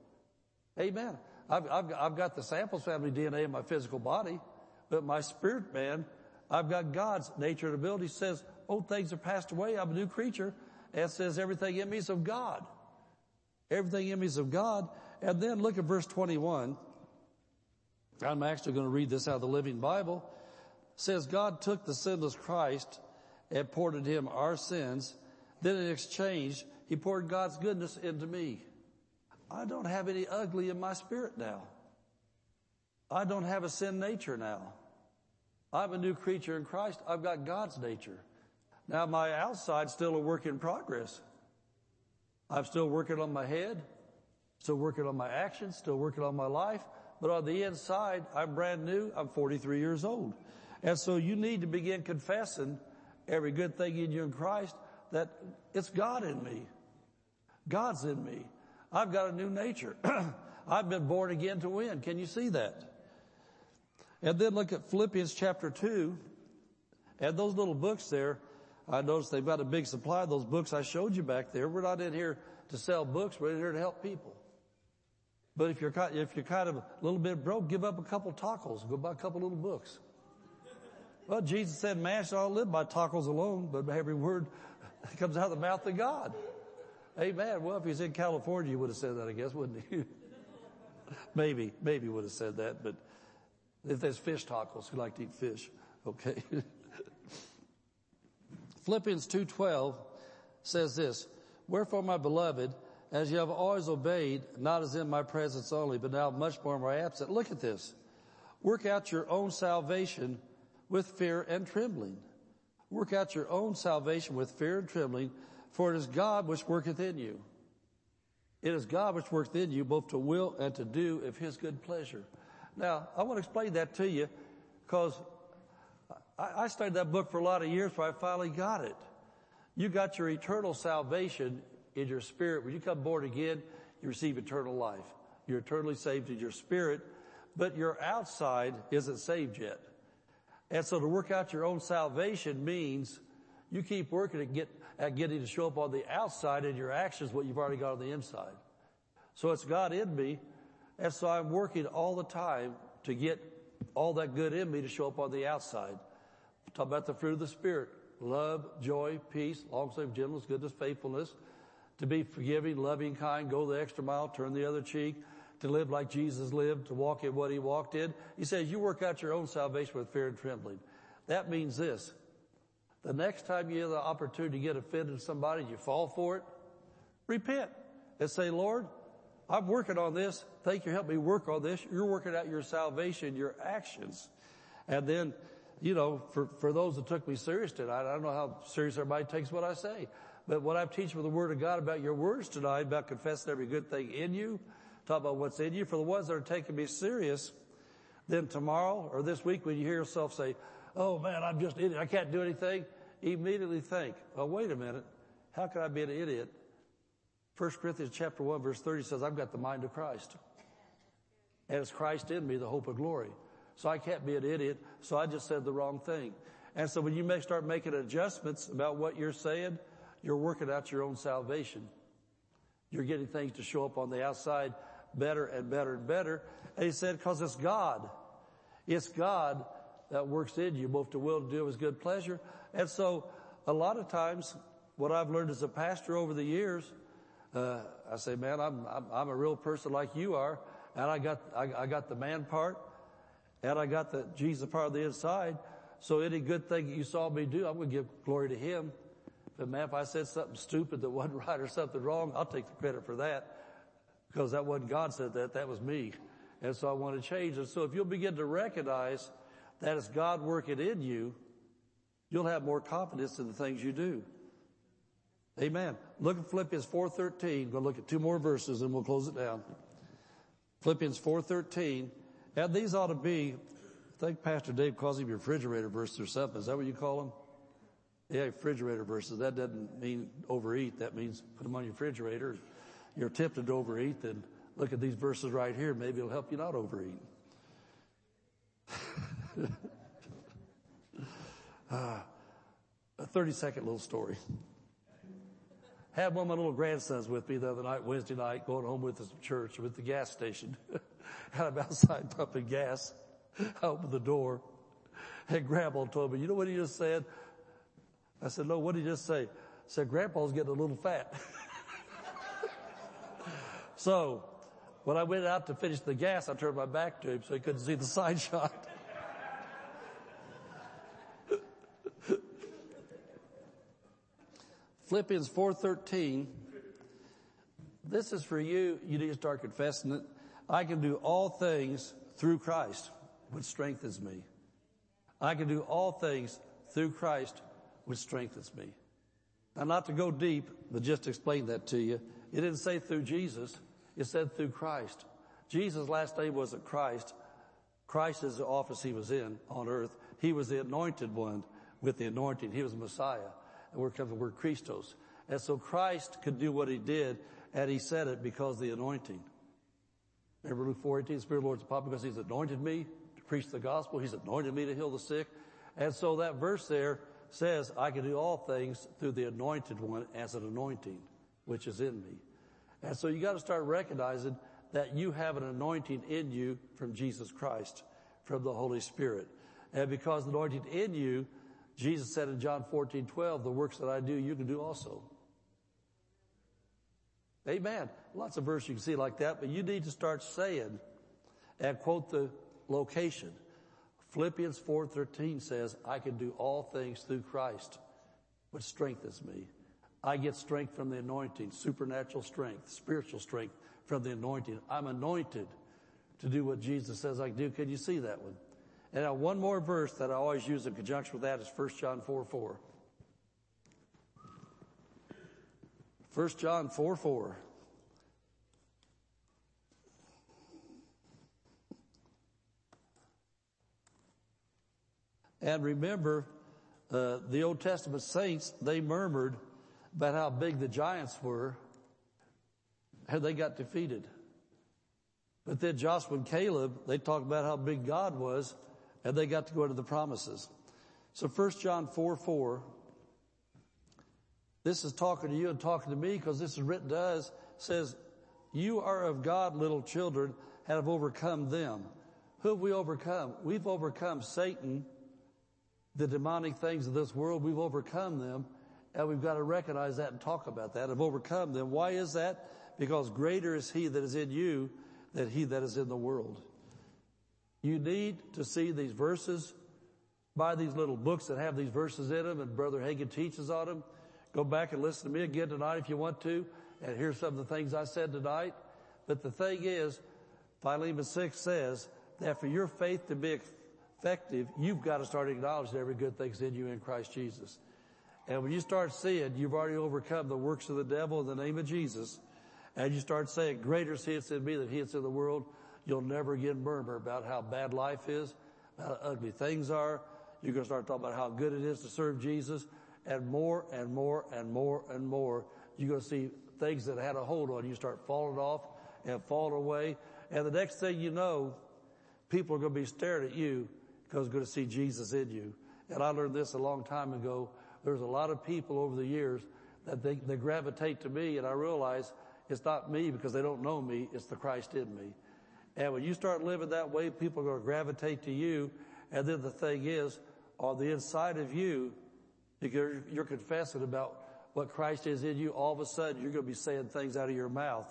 Amen. I've, I've, I've got the Samples family DNA in my physical body, but my spirit man, I've got God's nature and ability says, old things are passed away. I'm a new creature. And says everything in me is of God. Everything in me is of God. And then look at verse 21. I'm actually going to read this out of the Living Bible. It says God took the sinless Christ and poured into him our sins. Then in exchange, he poured God's goodness into me. I don't have any ugly in my spirit now. I don't have a sin nature now. I'm a new creature in Christ. I've got God's nature. Now my outside's still a work in progress. I'm still working on my head, still working on my actions, still working on my life. But on the inside, I'm brand new. I'm 43 years old. And so you need to begin confessing every good thing in you in Christ that it's God in me. God's in me. I've got a new nature. (clears throat) I've been born again to win. Can you see that? And then look at Philippians chapter 2. And those little books there, I noticed they've got a big supply of those books I showed you back there. We're not in here to sell books. We're in here to help people. But if you're, if you're kind of a little bit broke, give up a couple tacos. Go buy a couple little books. Well, Jesus said, man shall not live by tacos alone, but every word that comes out of the mouth of God. Amen. Well, if he's in California, you would have said that, I guess, wouldn't he? (laughs) maybe, maybe would have said that, but if there's fish tacos, who like to eat fish, okay. (laughs) Philippians 2.12 says this, Wherefore, my beloved, as you have always obeyed, not as in my presence only, but now much more in my absence. Look at this. Work out your own salvation with fear and trembling. Work out your own salvation with fear and trembling, for it is God which worketh in you. It is God which worketh in you both to will and to do of his good pleasure. Now, I want to explain that to you because I, I studied that book for a lot of years before I finally got it. You got your eternal salvation in your spirit. When you come born again, you receive eternal life. You're eternally saved in your spirit, but your outside isn't saved yet. And so to work out your own salvation means you keep working at, get, at getting to show up on the outside in your actions what you've already got on the inside. So it's God in me, and so I'm working all the time to get all that good in me to show up on the outside. Talk about the fruit of the Spirit. Love, joy, peace, long-suffering, gentleness, goodness, faithfulness. To be forgiving, loving, kind, go the extra mile, turn the other cheek to live like Jesus lived, to walk in what he walked in. He says, you work out your own salvation with fear and trembling. That means this. The next time you have the opportunity to get offended at somebody, you fall for it, repent and say, Lord, I'm working on this. Thank you. Help me work on this. You're working out your salvation, your actions. And then, you know, for, for those that took me serious tonight, I don't know how serious everybody takes what I say, but what I'm teaching with the Word of God about your words tonight, about confessing every good thing in you, talk about what's in you. For the ones that are taking me serious, then tomorrow or this week when you hear yourself say, oh man, I'm just idiot. I can't do anything. Immediately think, oh wait a minute. How can I be an idiot? 1 Corinthians chapter 1 verse 30 says, I've got the mind of Christ. And it's Christ in me, the hope of glory. So I can't be an idiot. So I just said the wrong thing. And so when you may start making adjustments about what you're saying, you're working out your own salvation. You're getting things to show up on the outside better and better and better. And he said, cause it's God. It's God that works in you both to will to do his good pleasure. And so a lot of times what I've learned as a pastor over the years, uh, I say, man, I'm, I'm, I'm, a real person like you are. And I got, I, I got the man part and I got the Jesus part of the inside. So any good thing that you saw me do, I'm going to give glory to him. But man, if I said something stupid that (laughs) wasn't right or something wrong, I'll take the credit for that because that wasn't God said that, that was me. And so I want to change it. So if you'll begin to recognize that it's God working in you, you'll have more confidence in the things you do. Amen. Look at Philippians 4.13. Go look at two more verses and we'll close it down. Philippians 4.13. And these ought to be, I think Pastor Dave calls them refrigerator verses or something. Is that what you call them? Yeah, refrigerator verses. That doesn't mean overeat. That means put them on your refrigerator you're tempted to overeat, then look at these verses right here. Maybe it'll help you not overeat. uh, (laughs) a 30 second little story. Had one of my little grandsons with me the other night, Wednesday night, going home with us to church, with the gas station. (laughs) and I'm outside pumping gas. I opened the door and grandpa told me, you know what he just said? I said, no, what did he just say? I said, grandpa's getting a little fat. (laughs) So when I went out to finish the gas, I turned my back to him so he couldn't see the side shot. (laughs) Philippians 4:13 This is for you. You need to start confessing it. I can do all things through Christ, which strengthens me. I can do all things through Christ, which strengthens me. Now not to go deep, but just to explain that to you. It didn't say through Jesus. It said through Christ. Jesus' last name wasn't Christ. Christ is the office he was in on earth. He was the anointed one with the anointing. He was the Messiah. And we're coming the word Christos. And so Christ could do what he did, and he said it because the anointing. Remember Luke 4:18, the Spirit of the Lord's upon me because he's anointed me to preach the gospel. He's anointed me to heal the sick. And so that verse there says, I can do all things through the anointed one as an anointing, which is in me. And so you got to start recognizing that you have an anointing in you from Jesus Christ, from the Holy Spirit. And because the anointing in you, Jesus said in John 14, 12, the works that I do, you can do also. Amen. Lots of verses you can see like that, but you need to start saying and quote the location. Philippians 4:13 says, "I can do all things through Christ, which strengthens me." I get strength from the anointing, supernatural strength, spiritual strength from the anointing. I'm anointed to do what Jesus says I can do. Can you see that one? And now one more verse that I always use in conjunction with that is 1 John 4 4. 1 John 4 4. And remember, uh, the Old Testament saints, they murmured about how big the giants were, how they got defeated. But then Joshua and Caleb, they talked about how big God was, and they got to go into the promises. So 1 John 4 4, this is talking to you and talking to me because this is written to us, says, You are of God, little children, and have overcome them. Who have we overcome? We've overcome Satan the demonic things of this world, we've overcome them, and we've got to recognize that and talk about that, have overcome them. Why is that? Because greater is He that is in you than He that is in the world. You need to see these verses, buy these little books that have these verses in them, and Brother Hagin teaches on them. Go back and listen to me again tonight if you want to, and hear some of the things I said tonight. But the thing is, Philemon 6 says that for your faith to be effective, you've got to start acknowledging every good thing's in you in Christ Jesus. And when you start seeing you've already overcome the works of the devil in the name of Jesus, and you start saying, greater is he that's in me than he that's in the world, you'll never again murmur about how bad life is, how ugly things are. You're going to start talking about how good it is to serve Jesus. And more and more and more and more, you're going to see things that had a hold on you start falling off and falling away. And the next thing you know, people are going to be staring at you because they're going to see Jesus in you. And I learned this a long time ago. There's a lot of people over the years that they, they gravitate to me and I realize it's not me because they don't know me. It's the Christ in me. And when you start living that way, people are going to gravitate to you. And then the thing is, on the inside of you, you're, you're confessing about what Christ is in you. All of a sudden, you're going to be saying things out of your mouth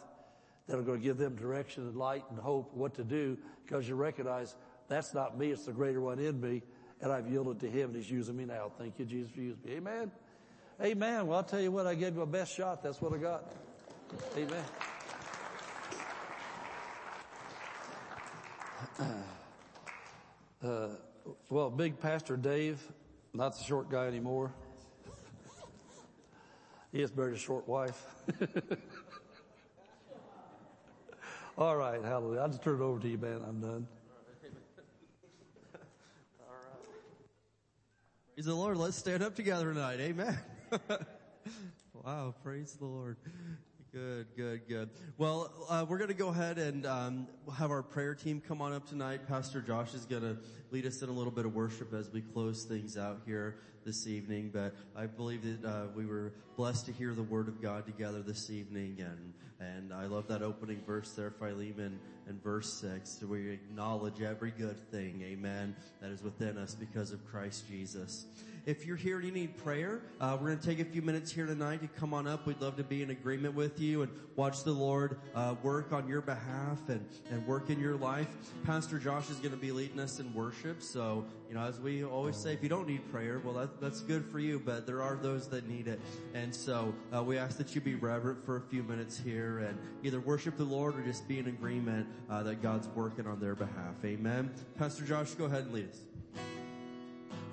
that are going to give them direction and light and hope what to do because you recognize that's not me, it's the greater one in me, and I've yielded to him and he's using me now. Thank you, Jesus, for using me. Amen. Amen. Well, I'll tell you what, I gave you my best shot. That's what I got. Amen. (clears throat) Uh, well, big pastor Dave, not the short guy anymore. He has married a short wife. (laughs) All right, hallelujah. I'll just turn it over to you, man. I'm done. All right. (laughs) Praise the Lord. Let's stand up together tonight. Amen. (laughs) wow. Praise the Lord. Good, good, good. Well, uh, we're going to go ahead and um, have our prayer team come on up tonight. Pastor Josh is going to lead us in a little bit of worship as we close things out here this evening. But I believe that uh, we were blessed to hear the Word of God together this evening, and and I love that opening verse there, Philemon, and verse six, we acknowledge every good thing, Amen, that is within us because of Christ Jesus. If you're here and you need prayer, uh, we're going to take a few minutes here tonight to come on up. We'd love to be in agreement with you and watch the Lord uh, work on your behalf and, and work in your life. Pastor Josh is going to be leading us in worship. So, you know, as we always say, if you don't need prayer, well, that, that's good for you, but there are those that need it. And so uh, we ask that you be reverent for a few minutes here and either worship the Lord or just be in agreement uh, that God's working on their behalf. Amen. Pastor Josh, go ahead and lead us.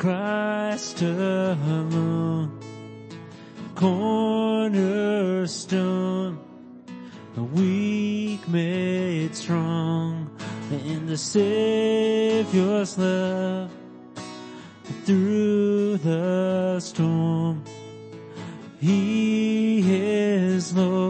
Christ alone, cornerstone, the weak made strong in the Savior's love through the storm. He is Lord,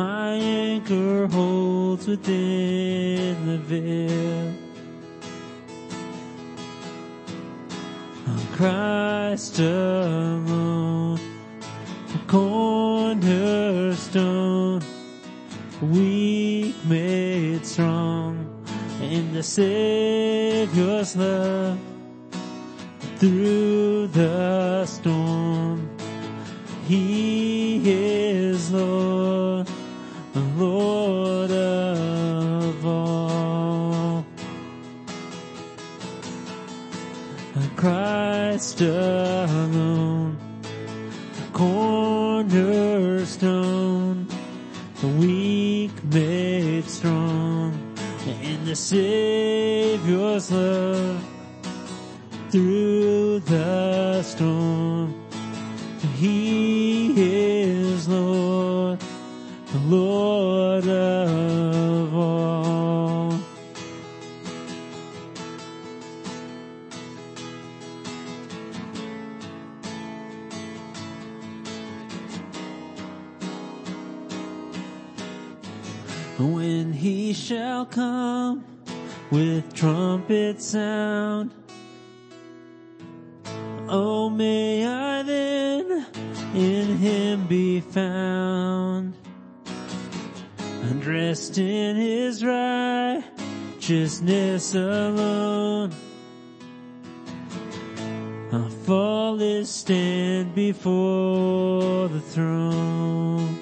My anchor holds within the veil. On Christ alone, the cornerstone, weak made strong in the Savior's love through the storm. Christ alone, the cornerstone, the weak made strong, in the Savior's love through the come with trumpet sound, Oh, may I then in him be found, and dressed in his righteousness alone. I fall and stand before the throne.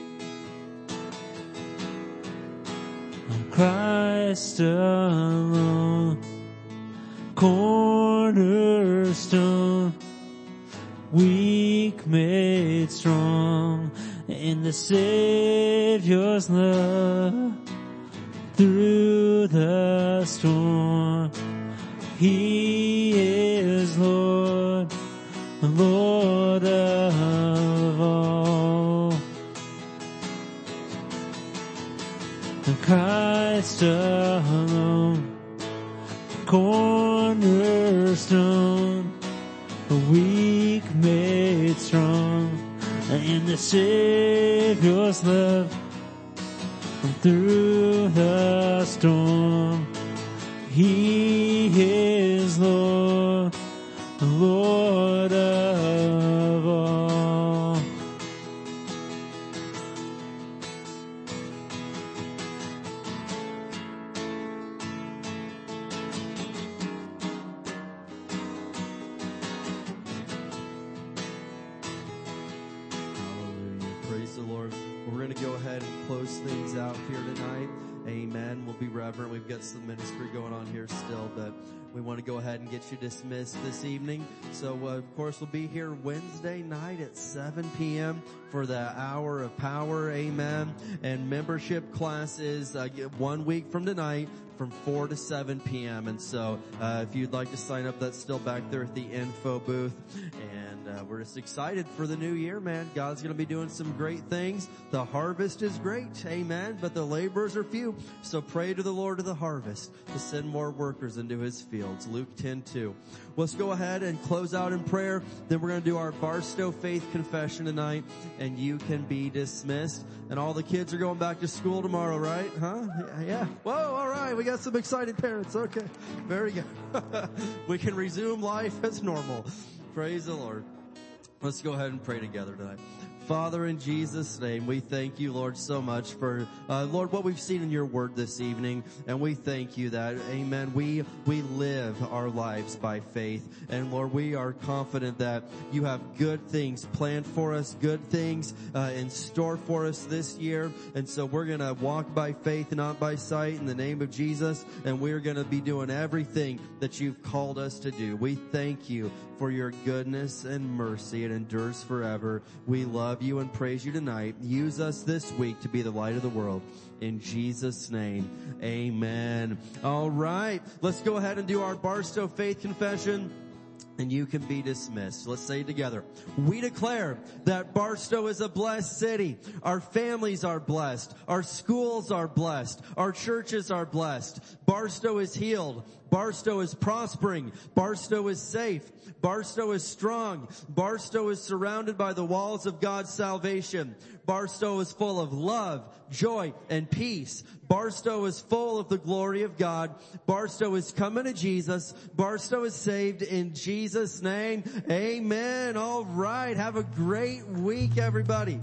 Christ alone, cornerstone, weak made strong. In the Savior's love. Through the storm. He Christ alone, cornerstone, weak made strong, in the Savior's love through the storm. Dismissed this evening. So, uh, of course, we'll be here Wednesday night at 7 p.m. for the hour of power. Amen. And membership classes, uh, one week from tonight from 4 to 7 p.m. And so, uh, if you'd like to sign up, that's still back there at the info booth. And, uh, we're just excited for the new year, man. God's gonna be doing some great things. The harvest is great. Amen. But the laborers are few. So pray to the Lord of the harvest to send more workers into his fields. Luke 10, 2. Let's go ahead and close out in prayer. Then we're gonna do our Barstow faith confession tonight and you can be dismissed. And all the kids are going back to school tomorrow, right? Huh? Yeah. Whoa, alright. We got some excited parents. Okay. Very good. (laughs) we can resume life as normal. Praise the Lord. Let's go ahead and pray together tonight. Father, in Jesus' name, we thank you, Lord, so much for, uh, Lord, what we've seen in your word this evening. And we thank you that, amen, we, we live our lives by faith. And Lord, we are confident that you have good things planned for us, good things, uh, in store for us this year. And so we're gonna walk by faith not by sight in the name of Jesus. And we're gonna be doing everything that you've called us to do. We thank you for your goodness and mercy. It endures forever. We love you and praise you tonight. Use us this week to be the light of the world. In Jesus' name, amen. All right. Let's go ahead and do our Barstow faith confession and you can be dismissed. Let's say it together. We declare that Barstow is a blessed city. Our families are blessed. Our schools are blessed. Our churches are blessed. Barstow is healed. Barstow is prospering. Barstow is safe. Barstow is strong. Barstow is surrounded by the walls of God's salvation. Barstow is full of love, joy, and peace. Barstow is full of the glory of God. Barstow is coming to Jesus. Barstow is saved in Jesus' name. Amen. All right. Have a great week, everybody.